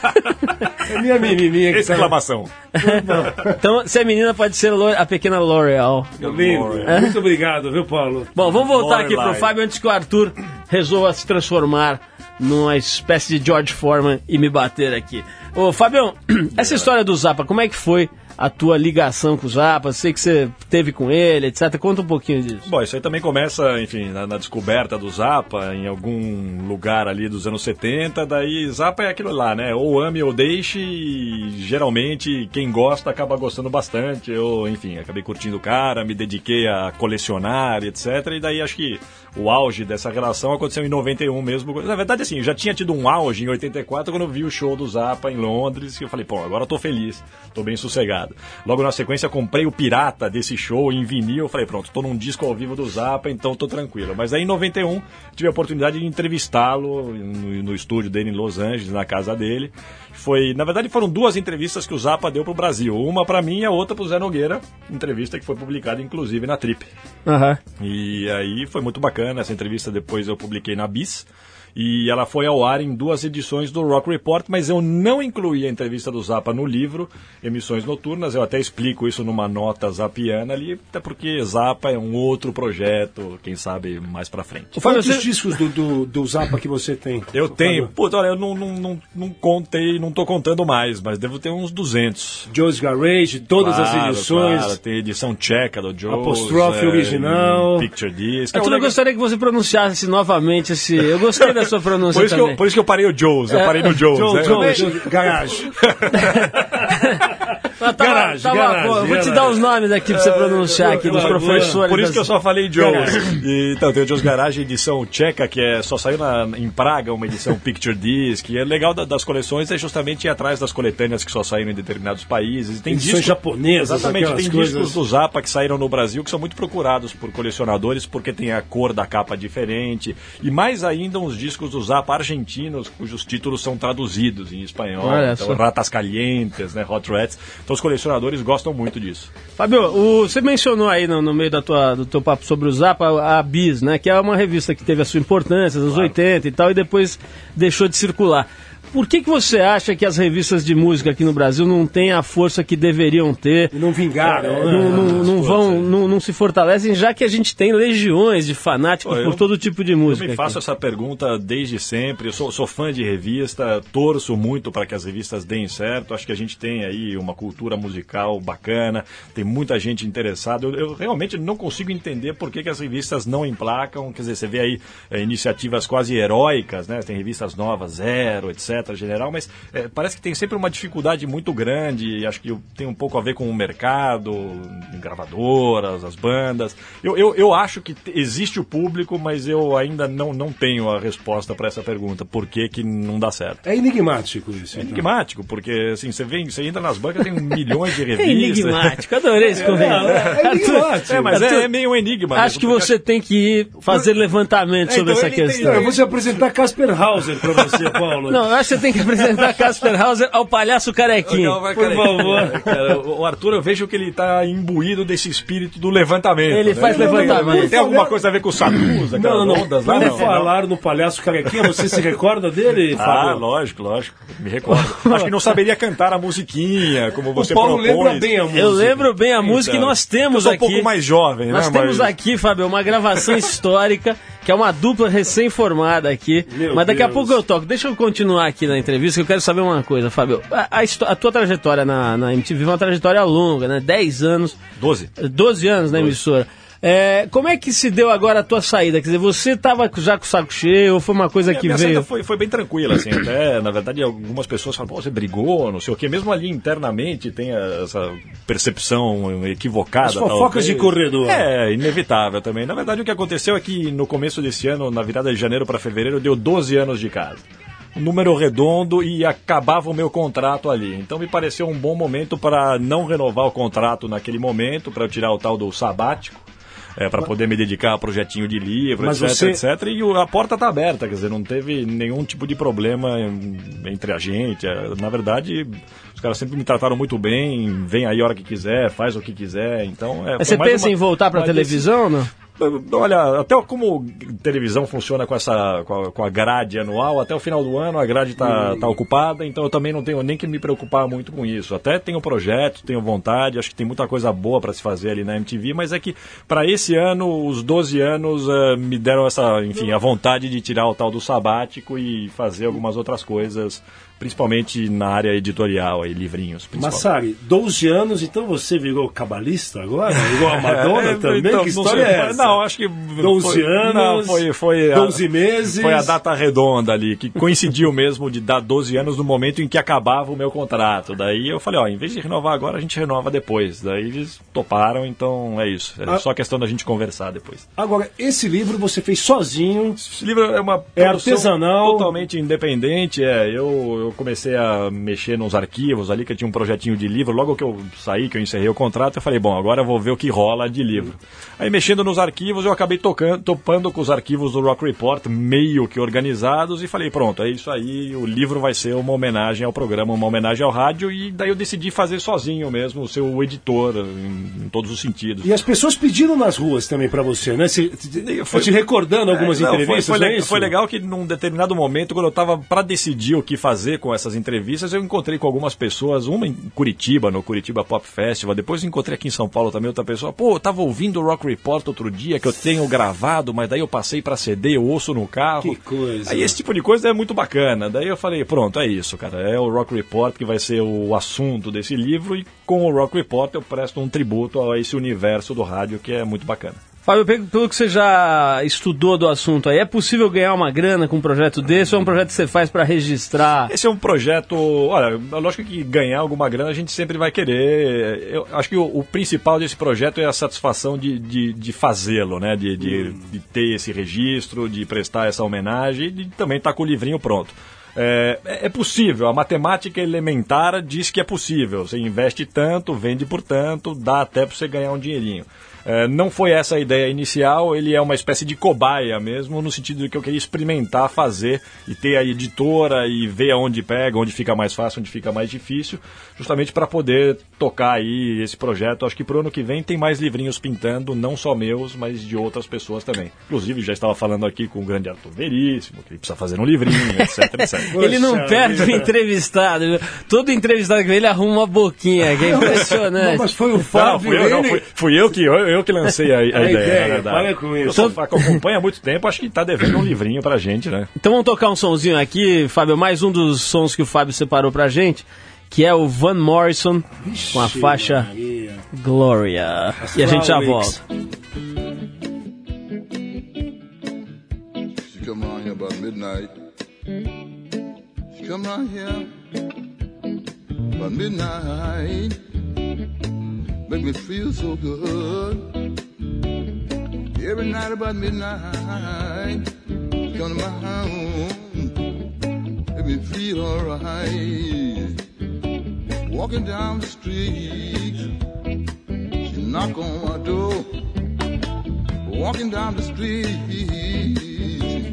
S2: É minha menininha que tá
S4: Exclamação.
S1: Então, se é menina, pode ser a pequena L'Oreal.
S2: lindo. Muito obrigado, viu, Paulo?
S1: Bom, vamos voltar aqui pro
S4: Lorelai.
S1: Fábio antes que o Arthur resolva se transformar numa espécie de George Foreman e me bater aqui. Ô, Fabião, essa história do Zapa, como é que foi a tua ligação com o Zapa? Sei que você teve com ele, etc. Conta um pouquinho disso.
S4: Bom, isso aí também começa, enfim, na, na descoberta do Zapa, em algum lugar ali dos anos 70. Daí, Zapa é aquilo lá, né? Ou ame ou deixe, e geralmente quem gosta acaba gostando bastante. Eu, enfim, acabei curtindo o cara, me dediquei a colecionar, etc. E daí acho que o auge dessa relação aconteceu em 91 mesmo. Na verdade, assim, eu já tinha tido um auge em 84 quando eu vi o show do Zapa em Londres, que eu falei, pô, agora eu tô feliz, tô bem sossegado. Logo na sequência, comprei o pirata desse show em vinil, eu falei, pronto, tô num disco ao vivo do Zapa, então tô tranquilo. Mas aí em 91 tive a oportunidade de entrevistá-lo no, no estúdio dele em Los Angeles, na casa dele. Foi, na verdade, foram duas entrevistas que o Zapa deu pro Brasil. Uma para mim e a outra pro Zé Nogueira, entrevista que foi publicada inclusive na Trip.
S1: Aham.
S4: E aí foi muito bacana essa entrevista, depois eu publiquei na Bis. E ela foi ao ar em duas edições do Rock Report, mas eu não incluí a entrevista do Zappa no livro Emissões Noturnas. Eu até explico isso numa nota zapiana ali, até porque Zappa é um outro projeto, quem sabe mais pra frente.
S2: Quantos
S1: você-
S2: discos do, do, do Zappa que você tem?
S4: Eu tenho, puta, olha, eu não, não, não, não contei, não tô contando mais, mas devo ter uns 200.
S2: Joe's Garage, todas as
S4: Claro,
S2: edições.
S4: claro, tem edição tcheca do Joe.
S2: Apostrofe original.
S4: Picture Disc.
S1: Eu
S4: É um
S1: também
S4: negócio-
S1: gostaria que você pronunciasse novamente esse. Eu gostei da sua pronúncia
S4: Por isso, que
S1: também.
S4: eu, por isso que eu parei o Joe's, eu parei no Joe's.
S2: Joe,
S4: né?
S2: Joe,
S4: Mas-
S2: Joe, Garage.
S1: Ah, tava-
S2: Garagem,
S1: tava-
S2: garagem,
S1: vou te dar os nomes aqui pra você pronunciar aqui dos professores.
S4: Por isso que eu
S1: das-
S4: só falei Joe's. E, então, tem o Joe's Garage, edição tcheca, que é, só saiu na- em Praga, uma edição Picture Disc. E é legal da- das coleções é justamente ir atrás das coletâneas que só saíram em determinados países. E Tem
S2: Edições
S4: discos,
S2: japonesas,
S4: Exatamente, tem
S2: coisas.
S4: discos do Zappa que saíram no Brasil que são muito procurados por colecionadores porque tem a cor da capa diferente. E mais ainda uns discos do Zappa argentinos cujos títulos são traduzidos em espanhol.
S1: Olha
S4: então,
S1: só.
S4: Ratas Calientes, né, Hot Rats. Então os colecionadores gostam muito disso.
S1: Fábio, o- você mencionou aí no, no meio da tua, do teu papo sobre o Zapa a Bis, né? Que é uma revista que teve a sua importância nos 80 e tal, e depois deixou de circular. Por que, que você acha que as revistas de música aqui no Brasil não têm a força que deveriam ter?
S2: E não vingaram, né?
S1: Não, não- não vão, não, não se fortalecem, já que a gente tem legiões de fanáticos
S4: Pô, eu-
S1: por todo tipo de
S4: Eu
S1: música.
S4: me
S1: aqui.
S4: faço essa pergunta desde sempre. Eu sou, sou fã de revista, torço muito para que as revistas deem certo. Acho que a gente tem aí uma cultura musical bacana, tem muita gente interessada. Eu, eu realmente não consigo entender por que, que as revistas não emplacam. Quer dizer, você vê aí eh, iniciativas quase heróicas, né? Tem revistas novas, Zero, etc., general, mas eh, parece que tem sempre uma dificuldade muito grande. Acho que tem um pouco a ver com o mercado, gravadoras, as bandas. Eu, eu, eu acho que existe o público, mas eu ainda não, não tenho a resposta para essa pergunta. Por que, que não dá certo?
S2: É enigmático isso.
S4: É
S2: então.
S4: enigmático, porque assim, você vem, você entra nas bancas, tem milhões de
S1: É
S4: revistas.
S1: enigmático, adorei esse comentário.
S2: É enigmático.
S4: É, mas
S1: Arthur,
S4: é, é meio um enigma.
S1: Acho
S4: mesmo,
S1: que você tem que ir fazer levantamento
S4: É,
S1: sobre
S4: então
S1: essa
S4: ele tem-
S1: questão.
S2: Eu vou te apresentar Casper Hauser pra você, Paulo.
S1: Não, acho você tem que apresentar Casper Hauser ao palhaço
S4: vai,
S1: por favor.
S4: cara, o Arthur, eu vejo que ele tá imbuído desse espírito do levantamento.
S1: Ele
S4: né?
S1: faz levantamento.
S4: Tem alguma coisa a ver com o aquelas
S2: Não, não,
S4: ondas lá?
S2: Quando
S4: Não,
S2: falaram no Palhaço Carequinha, você se recorda dele,
S4: Ah,
S2: Fábio?
S4: lógico, lógico. Me recordo. Acho que não saberia cantar a musiquinha, como você
S2: o Paulo
S4: propôs.
S2: lembra bem a música.
S1: Eu lembro bem a música que
S4: Então,
S1: nós temos
S4: eu sou
S1: aqui.
S4: um pouco mais jovem,
S1: Nós
S4: né?
S1: temos
S4: mas-
S1: aqui, Fábio, uma gravação histórica, que é uma dupla recém-formada aqui.
S2: Meu
S1: Mas daqui a
S2: Deus.
S1: pouco eu toco. Deixa eu continuar aqui na entrevista, que eu quero saber uma coisa, Fábio. A, a a tua trajetória na, na MTV é uma trajetória longa, né? 10 anos,
S4: 12.
S1: 12 anos na emissora. É, como é que se deu agora a tua saída? Quer dizer, você estava já com o saco cheio ou foi uma coisa
S4: Minha,
S1: que
S4: minha
S1: veio...
S4: saída foi, foi bem tranquila, assim, até, na verdade, algumas pessoas falam, pô, você brigou, não sei o quê, mesmo ali internamente tem essa percepção equivocada.
S2: As fofocas de corredor.
S4: É, inevitável também. Na verdade, o que aconteceu é que no começo desse ano, na virada de janeiro para fevereiro, deu 12 anos de casa. Número redondo e acabava o meu contrato ali. Então me pareceu um bom momento para não renovar o contrato naquele momento, para eu tirar o tal do sabático. É, para poder me dedicar a projetinho de livro,
S2: Mas
S4: etc,
S2: você-
S4: etc. E a porta tá aberta, quer dizer, não teve nenhum tipo de problema em- entre a gente. É, Na verdade, os caras sempre me trataram muito bem, vem aí a hora que quiser, faz o que quiser. Então, é,
S1: Mas você pensa
S4: uma-
S1: em voltar para
S4: uma
S1: televisão ou não?
S4: Olha, até como televisão funciona com essa com a, com a grade anual, até o final do ano a grade está tá ocupada, então eu também não tenho nem que me preocupar muito com isso. Até tenho projeto, tenho vontade, acho que tem muita coisa boa para se fazer ali na MTV, mas é que para esse ano, os 12 anos eh, me deram essa, enfim, a vontade de tirar o tal do sabático e fazer algumas outras coisas principalmente na área editorial, aí, livrinhos.
S2: Massari, 12 anos, então você virou cabalista agora? Igual a Madonna
S4: É,
S2: também?
S4: então,
S2: que
S4: não
S2: história
S4: sei,
S2: é essa?
S4: Não, acho que.
S2: 12
S4: foi,
S2: anos,
S4: Não, foi, foi a-
S2: 12 meses.
S4: Foi a data redonda ali, que coincidiu mesmo de dar 12 anos no momento em que acabava o meu contrato. Daí eu falei, ó, em vez de renovar agora, a gente renova depois. Daí eles toparam, então é isso. É
S2: Ah.
S4: só questão da gente conversar depois.
S2: Agora, esse livro você fez sozinho.
S4: Esse livro é uma
S2: É artesanal.
S4: totalmente independente. É, eu, eu comecei a mexer nos arquivos ali, que eu tinha um projetinho de livro. Logo que eu saí, que eu encerrei o contrato, eu falei, bom, agora eu vou ver o que rola de livro. Aí mexendo nos arquivos, eu acabei tocando, topando com os arquivos do Rock Report, meio que organizados, e falei, pronto, é isso aí, o livro vai ser uma homenagem ao programa, uma homenagem ao rádio, e daí eu decidi fazer sozinho mesmo, ser o editor em, em todos os sentidos.
S2: E as pessoas pediram nas ruas também pra você, né? Se,
S4: Foi-
S2: te recordando algumas
S4: É, não, foi-
S2: entrevistas,
S4: foi,
S2: é isso?
S4: foi legal que num determinado momento, quando eu estava para decidir o que fazer com essas entrevistas, eu encontrei com algumas pessoas, uma em Curitiba, no Curitiba Pop Festival, depois encontrei aqui em São Paulo também outra pessoa, pô, eu tava ouvindo o Rock Report outro dia, que eu tenho gravado, mas daí eu passei para CD, eu ouço no carro.
S2: Que coisa.
S4: Aí esse tipo de coisa é muito bacana. Daí eu falei, pronto, é isso, cara, é o Rock Report que vai ser o assunto desse livro, e com o Rock Report eu presto um tributo a esse universo do rádio que é muito bacana.
S1: Fábio, pelo pelo que você já estudou do assunto aí, é possível ganhar uma grana com um projeto desse ou é um projeto que você faz para registrar?
S4: Esse é um projeto. Olha, lógico que ganhar alguma grana a gente sempre vai querer. Eu acho que o, o principal desse projeto é a satisfação de, de, de fazê-lo, né? De, de, de ter esse registro, de prestar essa homenagem e de também estar com o livrinho pronto. É, é possível, a matemática elementar diz que é possível. Você investe tanto, vende por tanto, dá até para você ganhar um dinheirinho. É, não foi essa a ideia inicial, ele é uma espécie de cobaia mesmo, no sentido de que eu queria experimentar fazer e ter a editora e ver aonde pega, onde fica mais fácil, onde fica mais difícil, justamente para poder tocar aí esse projeto. Acho que pro ano que vem tem mais livrinhos pintando, não só meus, mas de outras pessoas também. Inclusive, já estava falando aqui com o grande Arthur Veríssimo, que ele precisa fazer um livrinho, etc, etc.
S1: Ele não
S2: Poxa
S1: perde o entrevistado. Todo entrevistado que vem, ele arruma uma boquinha, que é
S2: Não,
S1: impressionante.
S2: mas foi o
S4: Não,
S2: Fábio.
S4: fui eu, não, fui, fui eu que, eu, eu que lancei a, a ideia,
S2: ideia,
S4: na verdade.
S2: para com isso.
S4: Eu sou, que acompanha há muito tempo, acho que está devendo um livrinho pra gente, né?
S1: Então vamos tocar um sonzinho aqui, Fábio, mais um dos sons que o Fábio separou pra gente, que é o Van Morrison com a faixa
S2: Maria.
S1: Gloria. E a gente já volta.
S6: She come around here about midnight. She come around here about midnight. Make me feel so good. Every night about midnight. She come to my home. Make me feel alright. Walking down the street. She knock on my door. Walking down the street, you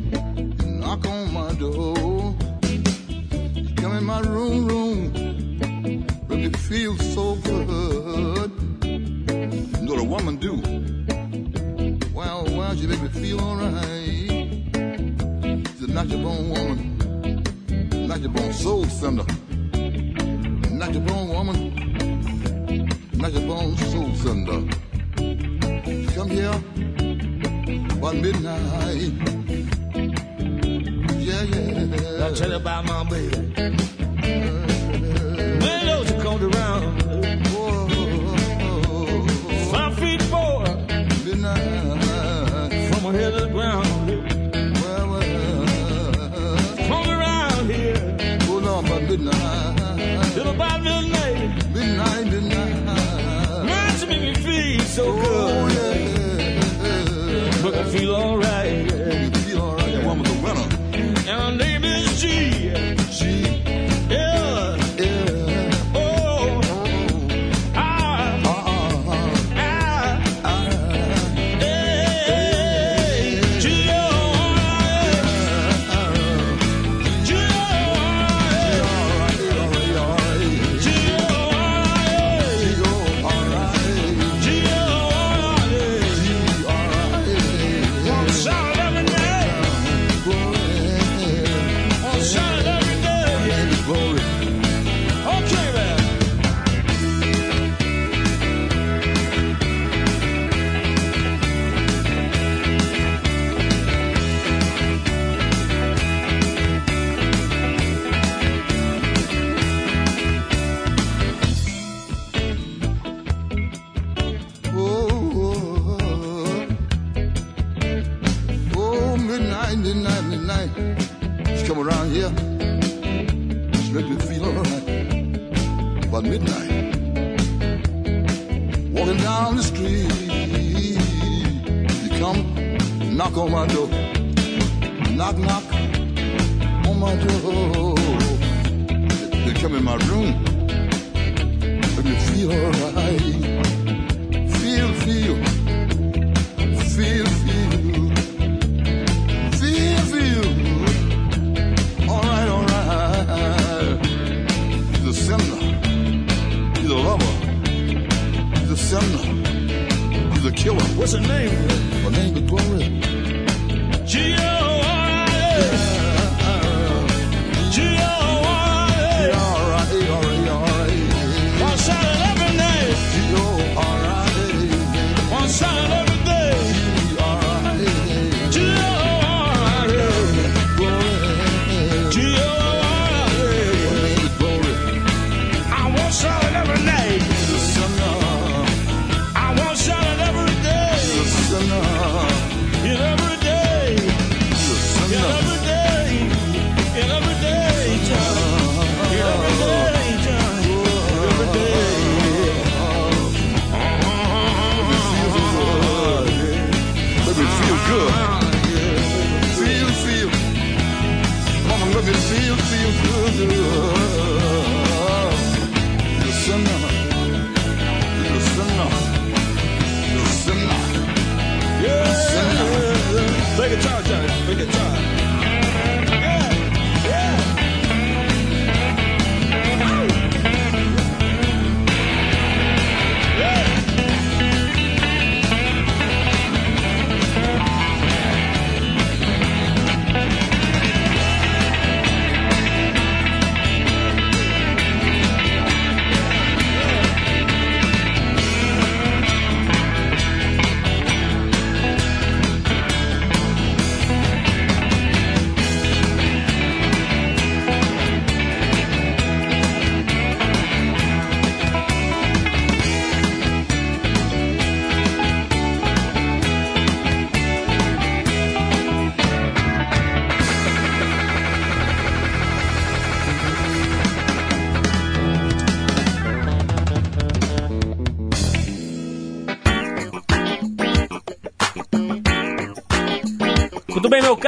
S6: knock on my door. You come in my room, room, make me feel so good. Woman do? Well, well, she make me feel alright. She's a natural born woman, natural born soul sender, natural born woman, natural born soul sender. Come here about midnight. Yeah, yeah.
S7: I'll tell you about my baby. When those who come around, so good.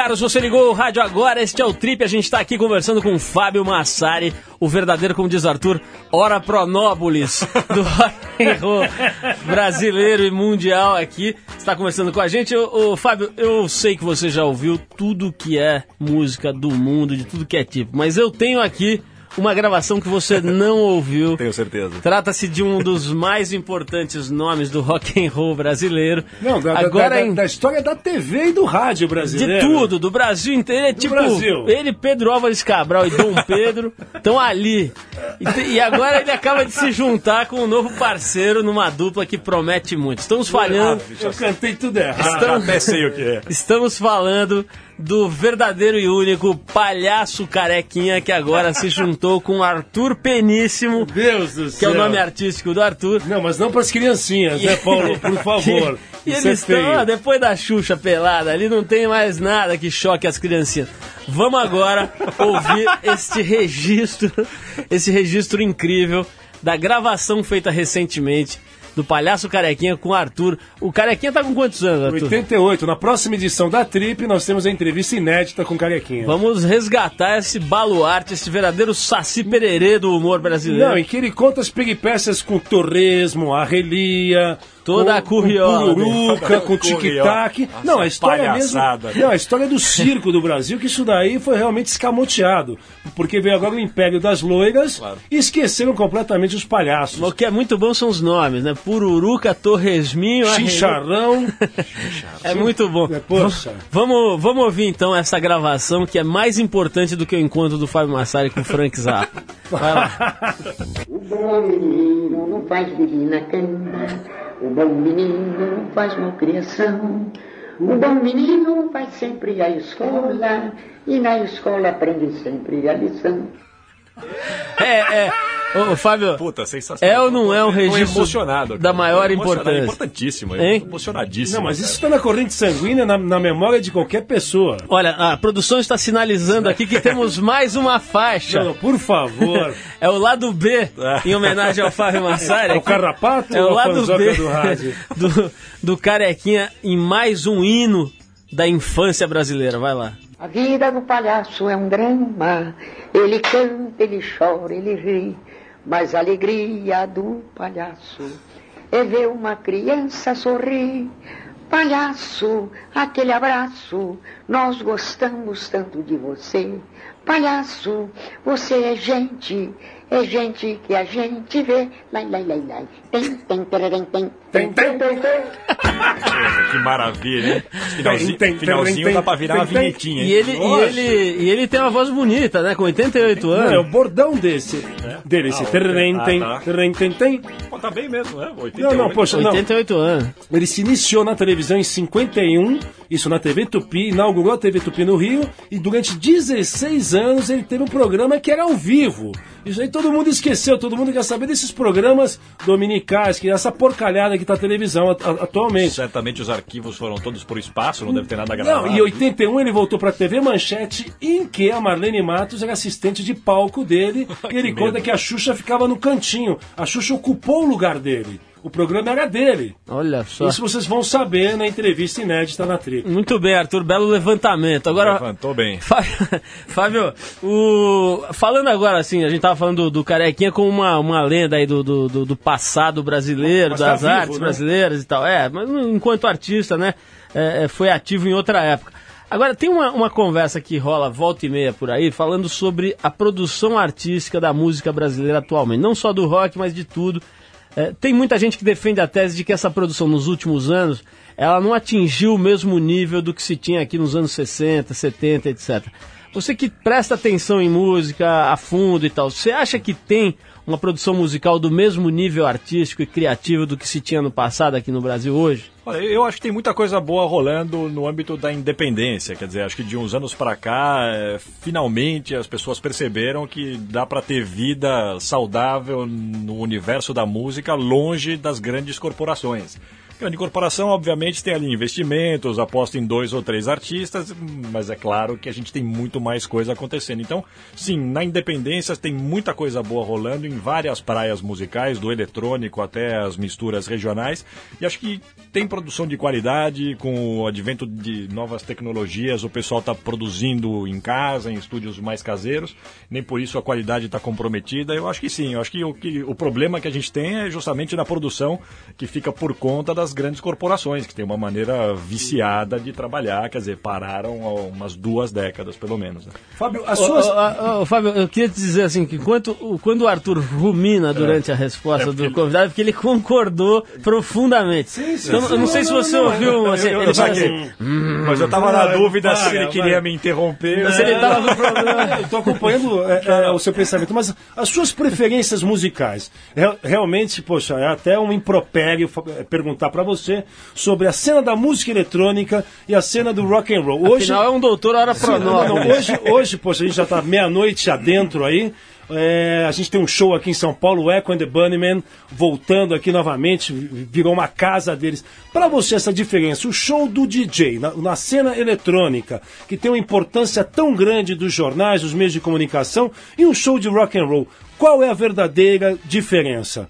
S1: Muito bem, meu caro, se você ligou o rádio agora, este é o Trip, a gente está aqui conversando com o Fábio Massari, o verdadeiro, como diz Arthur, ora pronóbulis do rock brasileiro e mundial aqui, está conversando com a gente. Ô, Fábio, eu sei que você já ouviu tudo que é música do mundo, de tudo que é tipo, mas eu tenho aqui uma gravação que você não ouviu.
S4: Tenho certeza.
S1: Trata-se de um dos mais importantes nomes do rock and roll brasileiro.
S2: Não, da,
S1: Agora
S2: da, da,
S1: em
S2: da história da TV e do rádio
S1: de
S2: brasileiro.
S1: tudo, do Brasil inteiro. É tipo,
S2: Brasil.
S1: ele, Pedro Álvares Cabral e Dom Pedro estão ali. E, e agora ele acaba de se juntar com um novo parceiro numa dupla que promete muito. Estamos falhando,
S2: Eu cantei tudo errado.
S1: Estão-
S4: Até sei o que é.
S1: estamos falando do verdadeiro e único palhaço carequinha que agora se juntou com Arthur Peníssimo,
S2: Deus do
S1: que
S2: céu.
S1: é o nome artístico do Arthur.
S2: Não, mas não para as criancinhas, né, Paulo? Por favor.
S1: E eles
S2: é feio.
S1: estão, ó, depois da Xuxa pelada, ali não tem mais nada que choque as criancinhas. Vamos agora ouvir este registro, esse registro incrível da gravação feita recentemente do Palhaço Carequinha com o Arthur. O Carequinha tá com quantos anos, Arthur?
S2: 88. Na próxima edição da Trip, nós temos a entrevista inédita com o Carequinha.
S1: Vamos resgatar esse baluarte, esse verdadeiro saci pererê do humor brasileiro.
S2: Não, em que ele conta as peripécias com o torresmo, a relia,
S1: Toda
S2: com,
S1: a curriola
S2: com pururuca, com tic-tac. Não, a história
S4: palhaçada.
S2: mesmo. Não, a história do circo do Brasil, que isso daí foi realmente escamoteado. Porque veio agora o Império das Loiras e esqueceram completamente os palhaços.
S1: O que é muito bom são os nomes, né? Pururuca, Torresminho.
S2: Chicharrão.
S1: É muito bom.
S2: É, poxa.
S1: Vamos, vamos ouvir então essa gravação que é mais importante do que o encontro do Fábio Massari com o Frank Zappa. Vai lá.
S8: O bom menino não faz menina cama, o bom menino faz malcriação. O bom menino vai sempre à escola e na escola aprende sempre a lição.
S1: É, é, Ô, Fábio,
S4: Puta, sensacional.
S1: é ou não é um registro
S4: emocionado,
S1: da maior importância?
S4: É importantíssimo,
S1: Hein?
S4: emocionadíssimo.
S2: Não, mas isso está na corrente sanguínea, na, na memória de qualquer pessoa.
S1: Olha, a produção está sinalizando aqui que temos mais uma faixa.
S2: Não, por favor.
S1: É o lado B, em homenagem ao Fábio Massari.
S2: É o carrapato
S1: É o lado B
S2: do rádio?
S1: do, do Carequinha em mais um hino da infância brasileira. Vai lá.
S8: A vida do palhaço é um drama. Ele canta, ele chora, ele ri. Mas a alegria do palhaço é ver uma criança sorrir. Palhaço, aquele abraço, nós gostamos tanto de você. Palhaço, você é gente, é gente que a gente vê. Lai, lai, lai, lai. Tem, tem, tererém, tem. Tem, tem, tem, tem.
S4: Que maravilha, hein? Finalzinho,
S2: Tem, tem,
S4: finalzinho
S2: tem,
S4: dá pra virar uma vinhetinha, hein?
S1: E ele, e, ele, e ele tem uma voz bonita, né? Com 88
S2: Não, é o
S1: anos.
S2: bordão desse. Dele, esse
S4: Ah, ok.
S2: terrem,
S4: Ah,
S2: tem,
S4: tá.
S2: terrem, tem, tem.
S4: Pô, tá bem mesmo, né? 88.
S2: Não, não, poxa, não.
S1: 88 anos.
S2: Ele se iniciou na televisão em 51, isso na TV Tupi, inaugurou a TV Tupi no Rio, e durante 16 anos ele teve um programa que era ao vivo. Isso aí todo mundo esqueceu, todo mundo quer saber desses programas dominicais, que é essa porcalhada que tá a televisão a- a- atualmente.
S4: Certamente os arquivos foram todos pro espaço, não deve ter nada gravado.
S2: Não, em 81 ele voltou pra TV Manchete, em que a Marlene Matos era assistente de palco dele, e ele
S4: Que
S2: conta
S4: medo.
S2: que a Xuxa ficava no cantinho. A Xuxa ocupou o lugar dele. O programa era dele.
S1: Olha só.
S2: Isso vocês vão saber na entrevista inédita na Trip.
S1: Muito bem, Arthur. Belo levantamento. Agora,
S4: Levantou bem.
S1: Fábio, Fábio, o... falando agora assim, a gente tava falando do, do Carequinha como uma, uma lenda aí do, do, do- do passado brasileiro,
S2: Mas
S1: das
S2: tá vivo,
S1: artes
S2: né?
S1: brasileiras e tal. É, mas enquanto artista, né, é, é, foi ativo em outra época. Agora, tem uma, uma conversa que rola volta e meia por aí, falando sobre a produção artística da música brasileira atualmente. Não só do rock, mas de tudo. É, tem muita gente que defende a tese de que essa produção nos últimos anos ela não atingiu o mesmo nível do que se tinha aqui nos anos 60, 70, etc. Você que presta atenção em música a fundo e tal, você acha que tem uma produção musical do mesmo nível artístico e criativo do que se tinha no passado aqui no Brasil hoje?
S4: Olha, eu acho que tem muita coisa boa rolando no âmbito da independência. Quer dizer, acho que de uns anos pra cá, é, finalmente as pessoas perceberam que dá pra ter vida saudável no universo da música longe das grandes corporações. Grande corporação, obviamente, tem ali investimentos, aposta em dois ou três artistas, mas é claro que a gente tem muito mais coisa acontecendo. Então, sim, na independência tem muita coisa boa rolando em várias praias musicais, do eletrônico até as misturas regionais. E acho que tem produção de qualidade, com o advento de novas tecnologias, o pessoal está produzindo em casa, em estúdios mais caseiros, nem por isso a qualidade está comprometida. Eu acho que sim, eu acho que o, que o problema que a gente tem é justamente na produção que fica por conta das grandes corporações, que tem uma maneira viciada de trabalhar, quer dizer, pararam há umas duas décadas pelo menos. né?
S2: Fábio, as suas.
S1: ô, ô, ô, Fábio, eu queria te dizer assim que quando, o- quando o Arthur rumina durante a resposta do convidado, é porque ele concordou profundamente. então, eu não sei se você ouviu. assim,
S4: eu, eu,
S1: ele fala assim,
S4: Mas eu tava na
S2: Vai,
S4: dúvida
S2: vai,
S4: se ele
S2: vai.
S4: queria me interromper.
S1: se ele tava com problema.
S2: Eu tô acompanhando é, é, o seu pensamento, mas as suas preferências musicais, Real- realmente, poxa, é até um impropério é, perguntar pra você sobre a cena da música eletrônica e a cena do rock and roll. Hoje,
S1: Afinal, é um doutor hora pro
S2: Não, não, hoje, hoje, poxa, a gente já tá meia-noite adentro aí. É, a gente tem um show aqui em São Paulo, Echo and the Bunnymen, voltando aqui novamente, virou uma casa deles. Pra você, essa diferença, o show do DJ na, na cena eletrônica, que tem uma importância tão grande dos jornais, dos meios de comunicação, e um show de rock and roll, qual é a verdadeira diferença?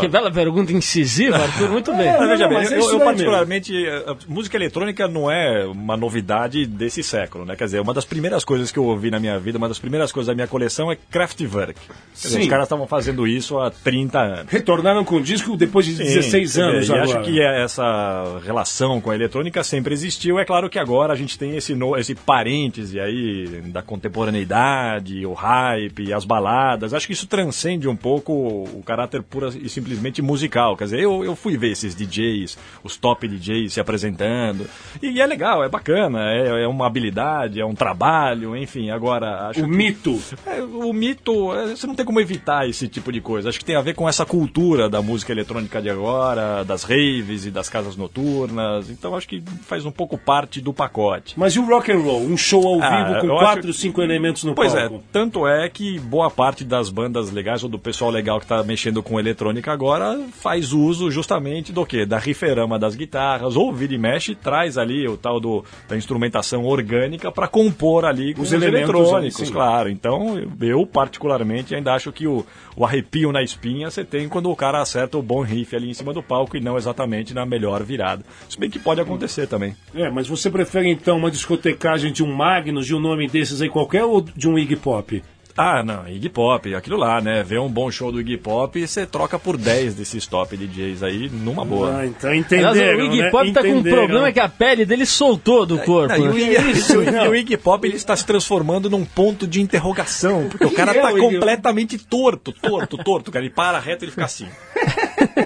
S1: Que bela pergunta incisiva, Arthur. Muito bem.
S2: É,
S4: veja
S2: não,
S4: bem,
S2: é
S4: eu, eu particularmente, a música eletrônica não é uma novidade desse século, né? Quer dizer, uma das primeiras coisas que eu ouvi na minha vida, uma das primeiras coisas da minha coleção é Kraftwerk. Quer dizer,
S2: Sim.
S4: os caras estavam fazendo isso há 30 anos.
S2: Retornaram com o disco depois de 16
S4: Sim, quer dizer,
S2: anos
S4: E
S2: agora.
S4: acho que é essa relação com a eletrônica sempre existiu. É claro que agora a gente tem esse, no, esse parêntese aí da contemporaneidade, o hype, as baladas. Acho que isso transcende um pouco o caráter pura e simplesmente musical. Quer dizer, eu, eu fui ver esses DJs, os top DJs se apresentando. E, é legal, é bacana, é, é uma habilidade, é um trabalho, enfim. Agora, acho
S2: O
S4: que-
S2: mito.
S4: é, o mito, é, você não tem como evitar esse tipo de coisa. Acho que tem a ver com essa cultura da música eletrônica de agora, das raves e das casas noturnas. Então acho que faz um pouco parte do pacote.
S2: Mas e o rock and roll? Um show ao
S4: Ah,
S2: vivo com quatro,
S4: acho-
S2: cinco elementos no
S4: Pois
S2: palco?
S4: é, tanto é que boa parte das bandas legais ou do pessoal legal que está mexendo com eletrônica agora faz uso justamente do que? Da riferama das guitarras, ou vira e mexe, traz ali o tal do, da instrumentação orgânica para compor ali os,
S2: elementos,
S4: eletrônicos,
S2: sim.
S4: claro. Então, eu, eu, particularmente ainda acho que o, o arrepio na espinha você tem quando o cara acerta o bom riff ali em cima do palco e não exatamente na melhor virada. Se bem que pode acontecer também.
S2: É, mas você prefere então uma discotecagem de um Magnus, de um nome desses aí qualquer, ou de um Iggy Pop?
S4: Ah, não, Iggy Pop, aquilo lá, né? Ver um bom show do Iggy Pop, você troca por 10 desses top DJs aí numa boa.
S2: Ah, então
S1: Aliás,
S2: entenderam,
S1: o Iggy
S2: né?
S1: Pop tá com um problema que a pele dele soltou do corpo.
S4: Não, e o? Iggy, e o Iggy Pop ele está se transformando num ponto de interrogação, porque o cara
S2: é
S4: tá completamente torto, torto, torto, cara. Ele para reto e ele fica assim.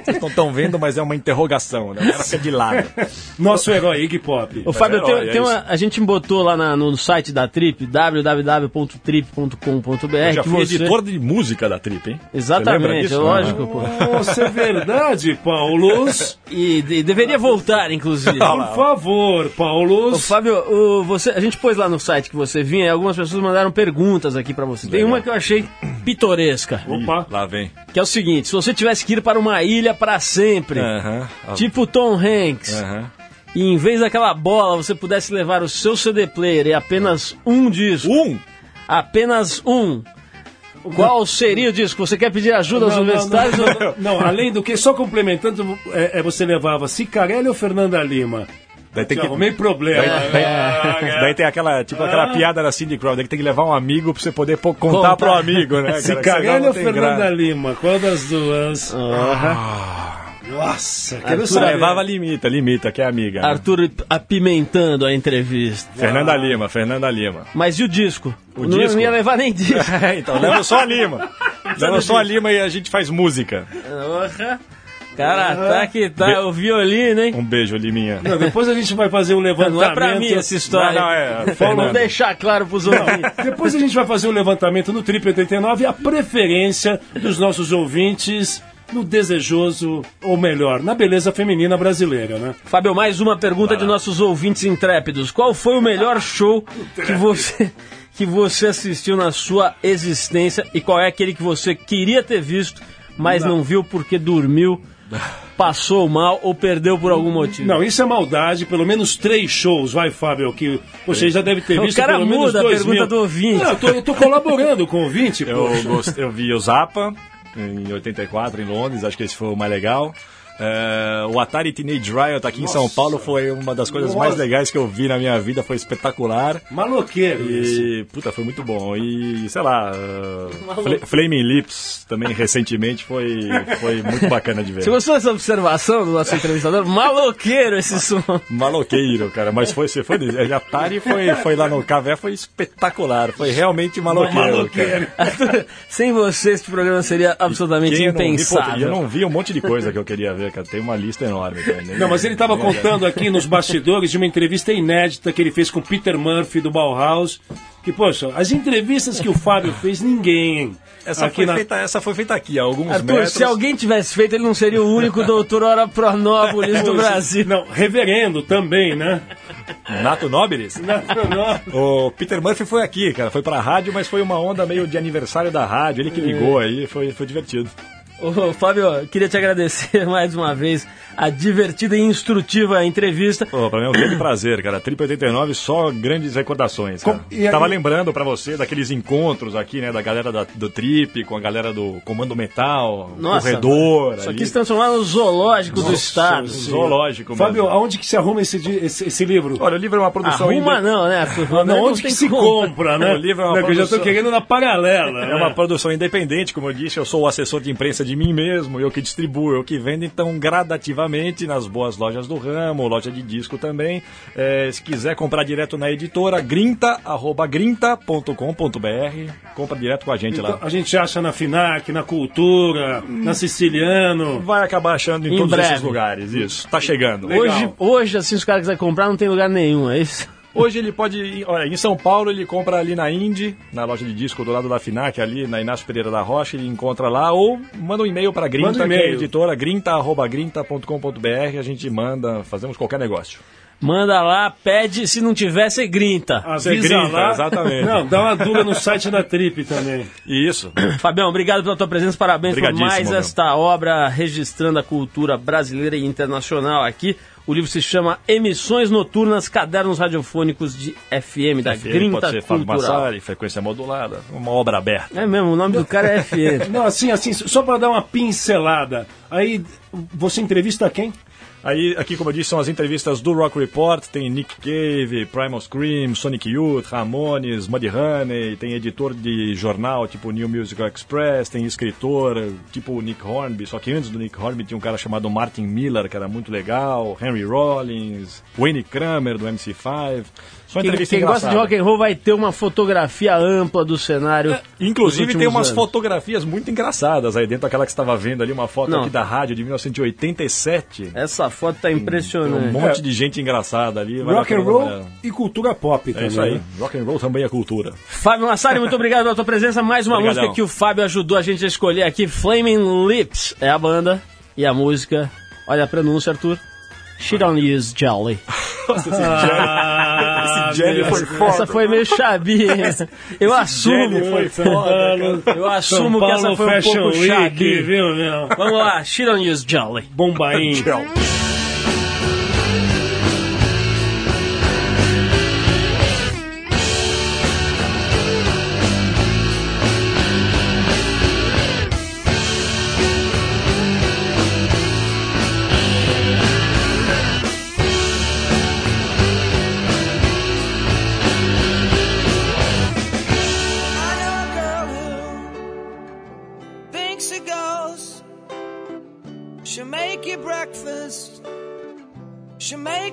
S4: Vocês não estão vendo, mas é uma interrogação, né? O cara fica de lado.
S2: Nosso herói, Iggy Pop.
S1: Ô, Fábio,
S4: herói,
S1: tem,
S4: é
S1: tem uma, a gente botou lá na- no site da Trip, www.trip.com.br.
S4: Eu já fui
S1: você-
S4: editor de música da Trip, hein?
S1: Exatamente,
S4: disso?
S1: é lógico, pô.
S2: Nossa, é verdade, Paulos.
S1: E, de- deveria voltar, inclusive.
S2: Por favor,
S1: Ô,
S2: Paulos.
S1: Fábio, o- você, a gente pôs lá no site que você vinha e algumas pessoas mandaram perguntas aqui pra você. Tem
S4: Legal.
S1: uma que eu achei pitoresca,
S2: Opa.
S4: Lá vem.
S1: que é o seguinte: se você tivesse que ir para uma ilha pra sempre, tipo Tom Hanks, e em vez daquela bola você pudesse levar o seu CD player e apenas um disco,
S4: Um!
S1: apenas um. Qual seria o disco? Você quer pedir ajuda aos
S2: Não, não,
S1: universitários?
S2: não, não, não, além do que, só complementando, é, é você levava Cicarelli ou Fernanda Lima?
S4: Daí tem
S2: Te
S4: que.
S2: arrumei problema.
S4: Daí,
S2: Ah,
S4: daí tem aquela, tipo, aquela piada da Cindy Crawford, que tem que levar um amigo pra você poder pô, contar,
S1: Contar.
S4: pro amigo, né?
S2: Cicarelli
S4: não
S2: ou
S4: tem
S2: Fernanda
S4: graça.
S2: Lima? Qual das duas? Nossa, quero
S1: Arthur
S2: saber.
S4: Levava limita, limita, que é amiga. né?
S1: Arthur apimentando a entrevista.
S4: Fernanda Lima, Fernanda Lima.
S1: Mas e o disco?
S4: O
S1: não,
S4: disco?
S1: não ia levar nem disco.
S4: então, leva só a Lima. leva só a Lima e a gente faz música.
S1: Porra. Cara, tá que tá o violino, hein?
S4: Um beijo, Liminha.
S2: Não, depois a gente vai fazer um levantamento.
S1: Não é pra mim essa história.
S4: Não, não, é,
S1: Vamos deixar claro pros ouvintes.
S2: Depois a gente vai fazer um levantamento no Trip 89 a preferência dos nossos ouvintes no desejoso, ou melhor, na beleza feminina brasileira, né?
S1: Fábio, mais uma pergunta de nossos ouvintes intrépidos. Qual foi o melhor show que você, que você assistiu na sua existência e qual é aquele que você queria ter visto, mas não, viu porque dormiu, passou mal ou perdeu por algum motivo?
S2: Não, isso é maldade. Pelo menos três shows, vai, Fábio, que você já deve ter
S1: O
S2: visto
S1: cara
S2: pelo menos
S1: muda a
S2: dois
S1: pergunta
S2: mil.
S1: do ouvinte.
S2: Não, eu tô, eu tô colaborando com o ouvinte,
S4: Eu, gost- eu vi o Zappa em 84 em Londres, acho que esse foi o mais legal. É, o Atari Teenage Riot aqui em São Paulo foi uma das coisas mais
S2: Nossa.
S4: legais que eu vi na minha vida, foi espetacular.
S2: Maloqueiro isso.
S4: E, puta, foi muito bom. E, sei lá, uh, Fla- Flaming Lips também recentemente foi, foi muito bacana de ver.
S1: Você gostou dessa observação do nosso entrevistador? Maloqueiro esse som.
S4: Maloqueiro, cara, mas foi, se foi, a Atari foi, foi lá no Cavé, foi espetacular, foi realmente maloqueiro.
S2: Maloqueiro.
S1: Sem você, este programa seria absolutamente
S4: vi,
S1: impensável.
S4: e eu não vi um monte de coisa que eu queria ver, cara. Tem uma lista enorme, cara.
S2: Não, mas ele estava contando aqui nos bastidores de uma entrevista inédita que ele fez com Peter Murphy do Bauhaus. Que, poxa, as entrevistas que o Fábio fez, ninguém.
S4: Essa,
S2: aqui
S4: foi
S2: na-
S4: feita, essa foi feita aqui, a alguns
S1: Arthur,
S4: metros.
S1: se alguém tivesse feito, ele não seria o único doutor Ora Pronópolis do Brasil.
S2: Não, reverendo também, né?
S4: Nato Nobilis?
S2: Não.
S4: O Peter Murphy foi aqui, cara. Foi pra rádio, mas foi uma onda meio de aniversário da rádio. Ele que ligou aí, foi, foi divertido.
S1: Ô, Fábio, queria te agradecer mais uma vez a divertida e instrutiva entrevista.
S4: Pô, pra mim é um grande prazer, cara. Trip 89, só grandes recordações, cara.
S2: Com- e aí-
S4: Tava lembrando pra você daqueles encontros aqui, né, da galera da- do Trip, com a galera do Comando Metal,
S1: Nossa,
S4: Corredor.
S1: Isso
S4: ali.
S1: aqui se transformar no zoológico do estado.
S4: Zoológico
S2: Fábio,
S4: mesmo.
S2: aonde que se arruma esse, esse, esse livro?
S4: Olha, o livro é uma produção...
S1: Arruma
S4: inde-
S1: não, né, Arthur?
S2: Não,
S1: Não
S2: onde que se
S1: como.
S2: compra, né?
S4: O livro é uma
S2: Não, que eu já tô
S4: produção-
S2: querendo na paralela.
S4: É
S2: né?
S4: uma produção independente, como eu disse, eu sou o assessor de imprensa de mim mesmo, eu que distribuo, eu que vendo, então gradativamente nas boas lojas do ramo, loja de disco também. É, se quiser comprar direto na editora, grinta, arroba grinta.com.br, compra direto com a gente
S2: Então,
S4: lá.
S2: a gente acha na FINAC, na Cultura, na Siciliano.
S4: Vai acabar achando em,
S1: Em
S4: todos
S1: breve.
S4: esses lugares, isso. Tá chegando.
S1: Hoje, hoje, assim, os caras quiserem comprar, não tem lugar nenhum, é isso?
S4: Hoje ele pode olha, em São Paulo ele compra ali na Indy, na loja de disco do lado da FINAC, ali na Inácio Pereira da Rocha, ele encontra lá, ou manda um e-mail para Grinta,
S2: um
S4: que é a editora, grinta.grinta.com.br, a gente manda, fazemos qualquer negócio.
S1: Manda lá, pede, se não tiver, você grinta.
S2: Avisa
S4: Você grinta,
S2: lá.
S4: exatamente.
S2: Não, dá uma dura no site da Trip também.
S4: Isso.
S1: Fabião, obrigado pela tua presença, parabéns por mais
S4: meu.
S1: esta obra registrando a cultura brasileira e internacional aqui. O livro se chama Emissões Noturnas, Cadernos Radiofônicos de FM, da
S4: FM
S1: Grinta
S4: pode ser Fábio. Massari, frequência modulada, uma obra aberta.
S1: É mesmo, o nome do cara é FM.
S2: Não, assim, assim, só para dar uma pincelada. Aí, você entrevista quem?
S4: Aí, aqui, como eu disse, são as entrevistas do Rock Report. Tem Nick Cave, Primal Scream, Sonic Youth, Ramones, Muddy Honey. Tem editor de jornal, tipo New Musical Express. Tem escritor, tipo Nick Hornby. Só que antes do Nick Hornby tinha um cara chamado Martin Miller, que era muito legal. Henry Rollins, Wayne Kramer, do MC5. Só
S1: Quem, quem gosta de rock and roll vai ter uma fotografia ampla do cenário.
S4: Inclusive
S1: dos
S4: tem umas
S1: anos.
S4: fotografias muito engraçadas aí dentro, aquela que você estava vendo ali, uma foto
S1: Não.
S4: aqui da rádio de 1987.
S1: Essa foto tá
S4: Tem
S1: impressionante.
S4: um monte de gente engraçada ali.
S2: Rock and roll e cultura pop
S4: É
S2: também.
S4: isso aí.
S2: né?
S4: Rock and roll também é cultura.
S1: Fábio Massari, muito obrigado pela tua presença. Mais uma
S4: Obrigadão.
S1: música que o Fábio ajudou a gente a escolher aqui. Flaming Lips é a banda. E a música, olha a pronúncia, Arthur. She don't use jelly.
S2: Ah,
S4: Esse Jelly
S2: meu
S4: foi
S2: Deus.
S4: foda.
S1: Essa foi meio chabinha. Eu assumo.
S4: Jelly foi foda,
S2: Paulo,
S1: Eu assumo que essa foi um
S2: Fashion
S1: pouco
S2: Week,
S1: chabi.
S2: viu, meu?
S1: Vamos lá, she don't use jelly.
S2: Bombaim.
S9: I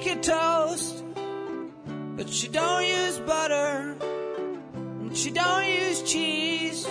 S9: make you toast. But she don't use butter. And she don't use cheese.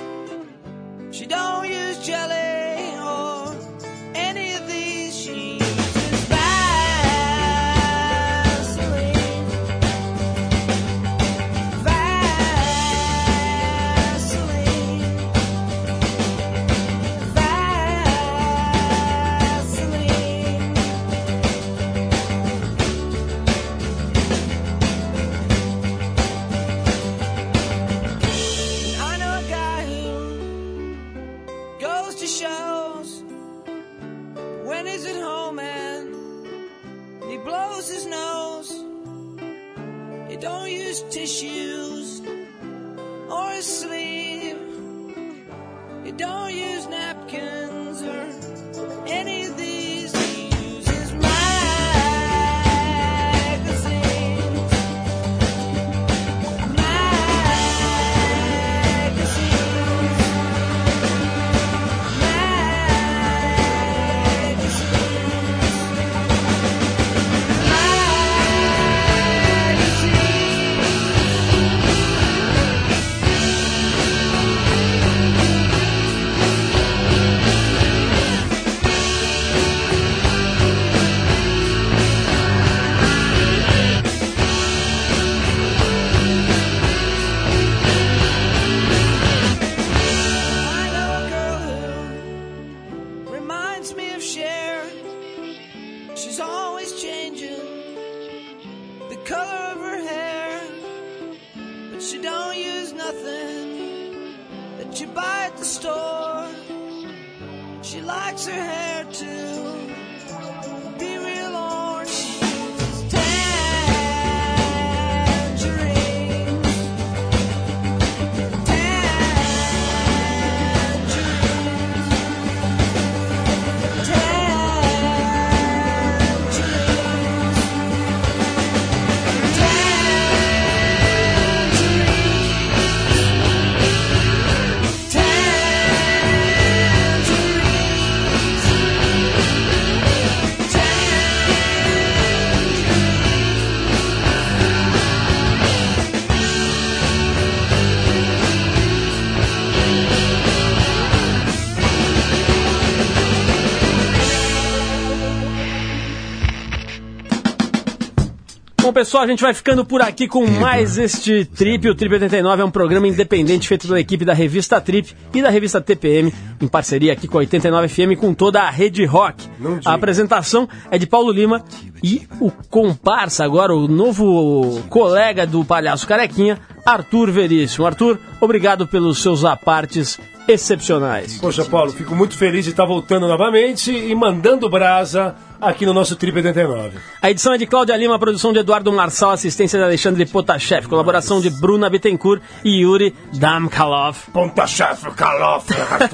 S1: Bom, pessoal, a gente vai ficando por aqui com mais este Trip. O Trip 89 é um programa independente feito pela equipe da revista Trip e da revista TPM, em parceria aqui com a 89 FM com toda a rede rock. A apresentação é de Paulo Lima e o comparsa agora, o novo colega do Palhaço Carequinha, Arthur Veríssimo. Arthur, obrigado pelos seus apartes excepcionais.
S2: Poxa, Paulo, fico muito feliz de estar voltando novamente e mandando brasa aqui no nosso Trip 89.
S1: A edição é de Cláudia Lima, produção de Eduardo Marçal, assistência de Alexandre Potashev, colaboração de Bruna Bittencourt e Yuri Damkalov.
S2: Ponta chefe, Karloff,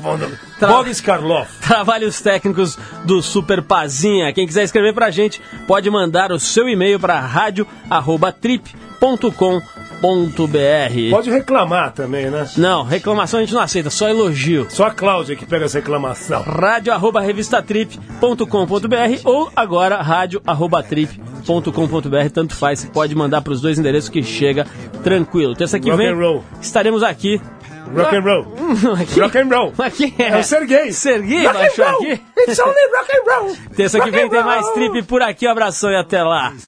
S2: Boris Karloff.
S1: Trabalhos técnicos do Super Pazinha. Quem quiser escrever pra gente, pode mandar o seu e-mail para radio@trip.com.br.
S2: Pode reclamar também, né?
S1: Não, reclamação a gente não aceita, só elogio.
S2: Só a Cláudia que pega essa reclamação.
S1: rádio arroba revistatrip.com.br ou agora rádio arroba trip.com.br, tanto faz, você pode mandar para os dois endereços que chega tranquilo. Terça que
S2: Rock
S1: vem
S2: and roll.
S1: estaremos aqui.
S2: Rock and roll.
S1: aqui.
S2: Rock and roll.
S1: Aqui é,
S2: É o Serguei.
S1: Serguei
S2: Rock and
S1: baixou
S2: roll.
S1: aqui.
S2: It's only rock and roll.
S1: Terça que
S2: Rock
S1: vem
S2: and
S1: tem mais trip por aqui. Um abração e até lá.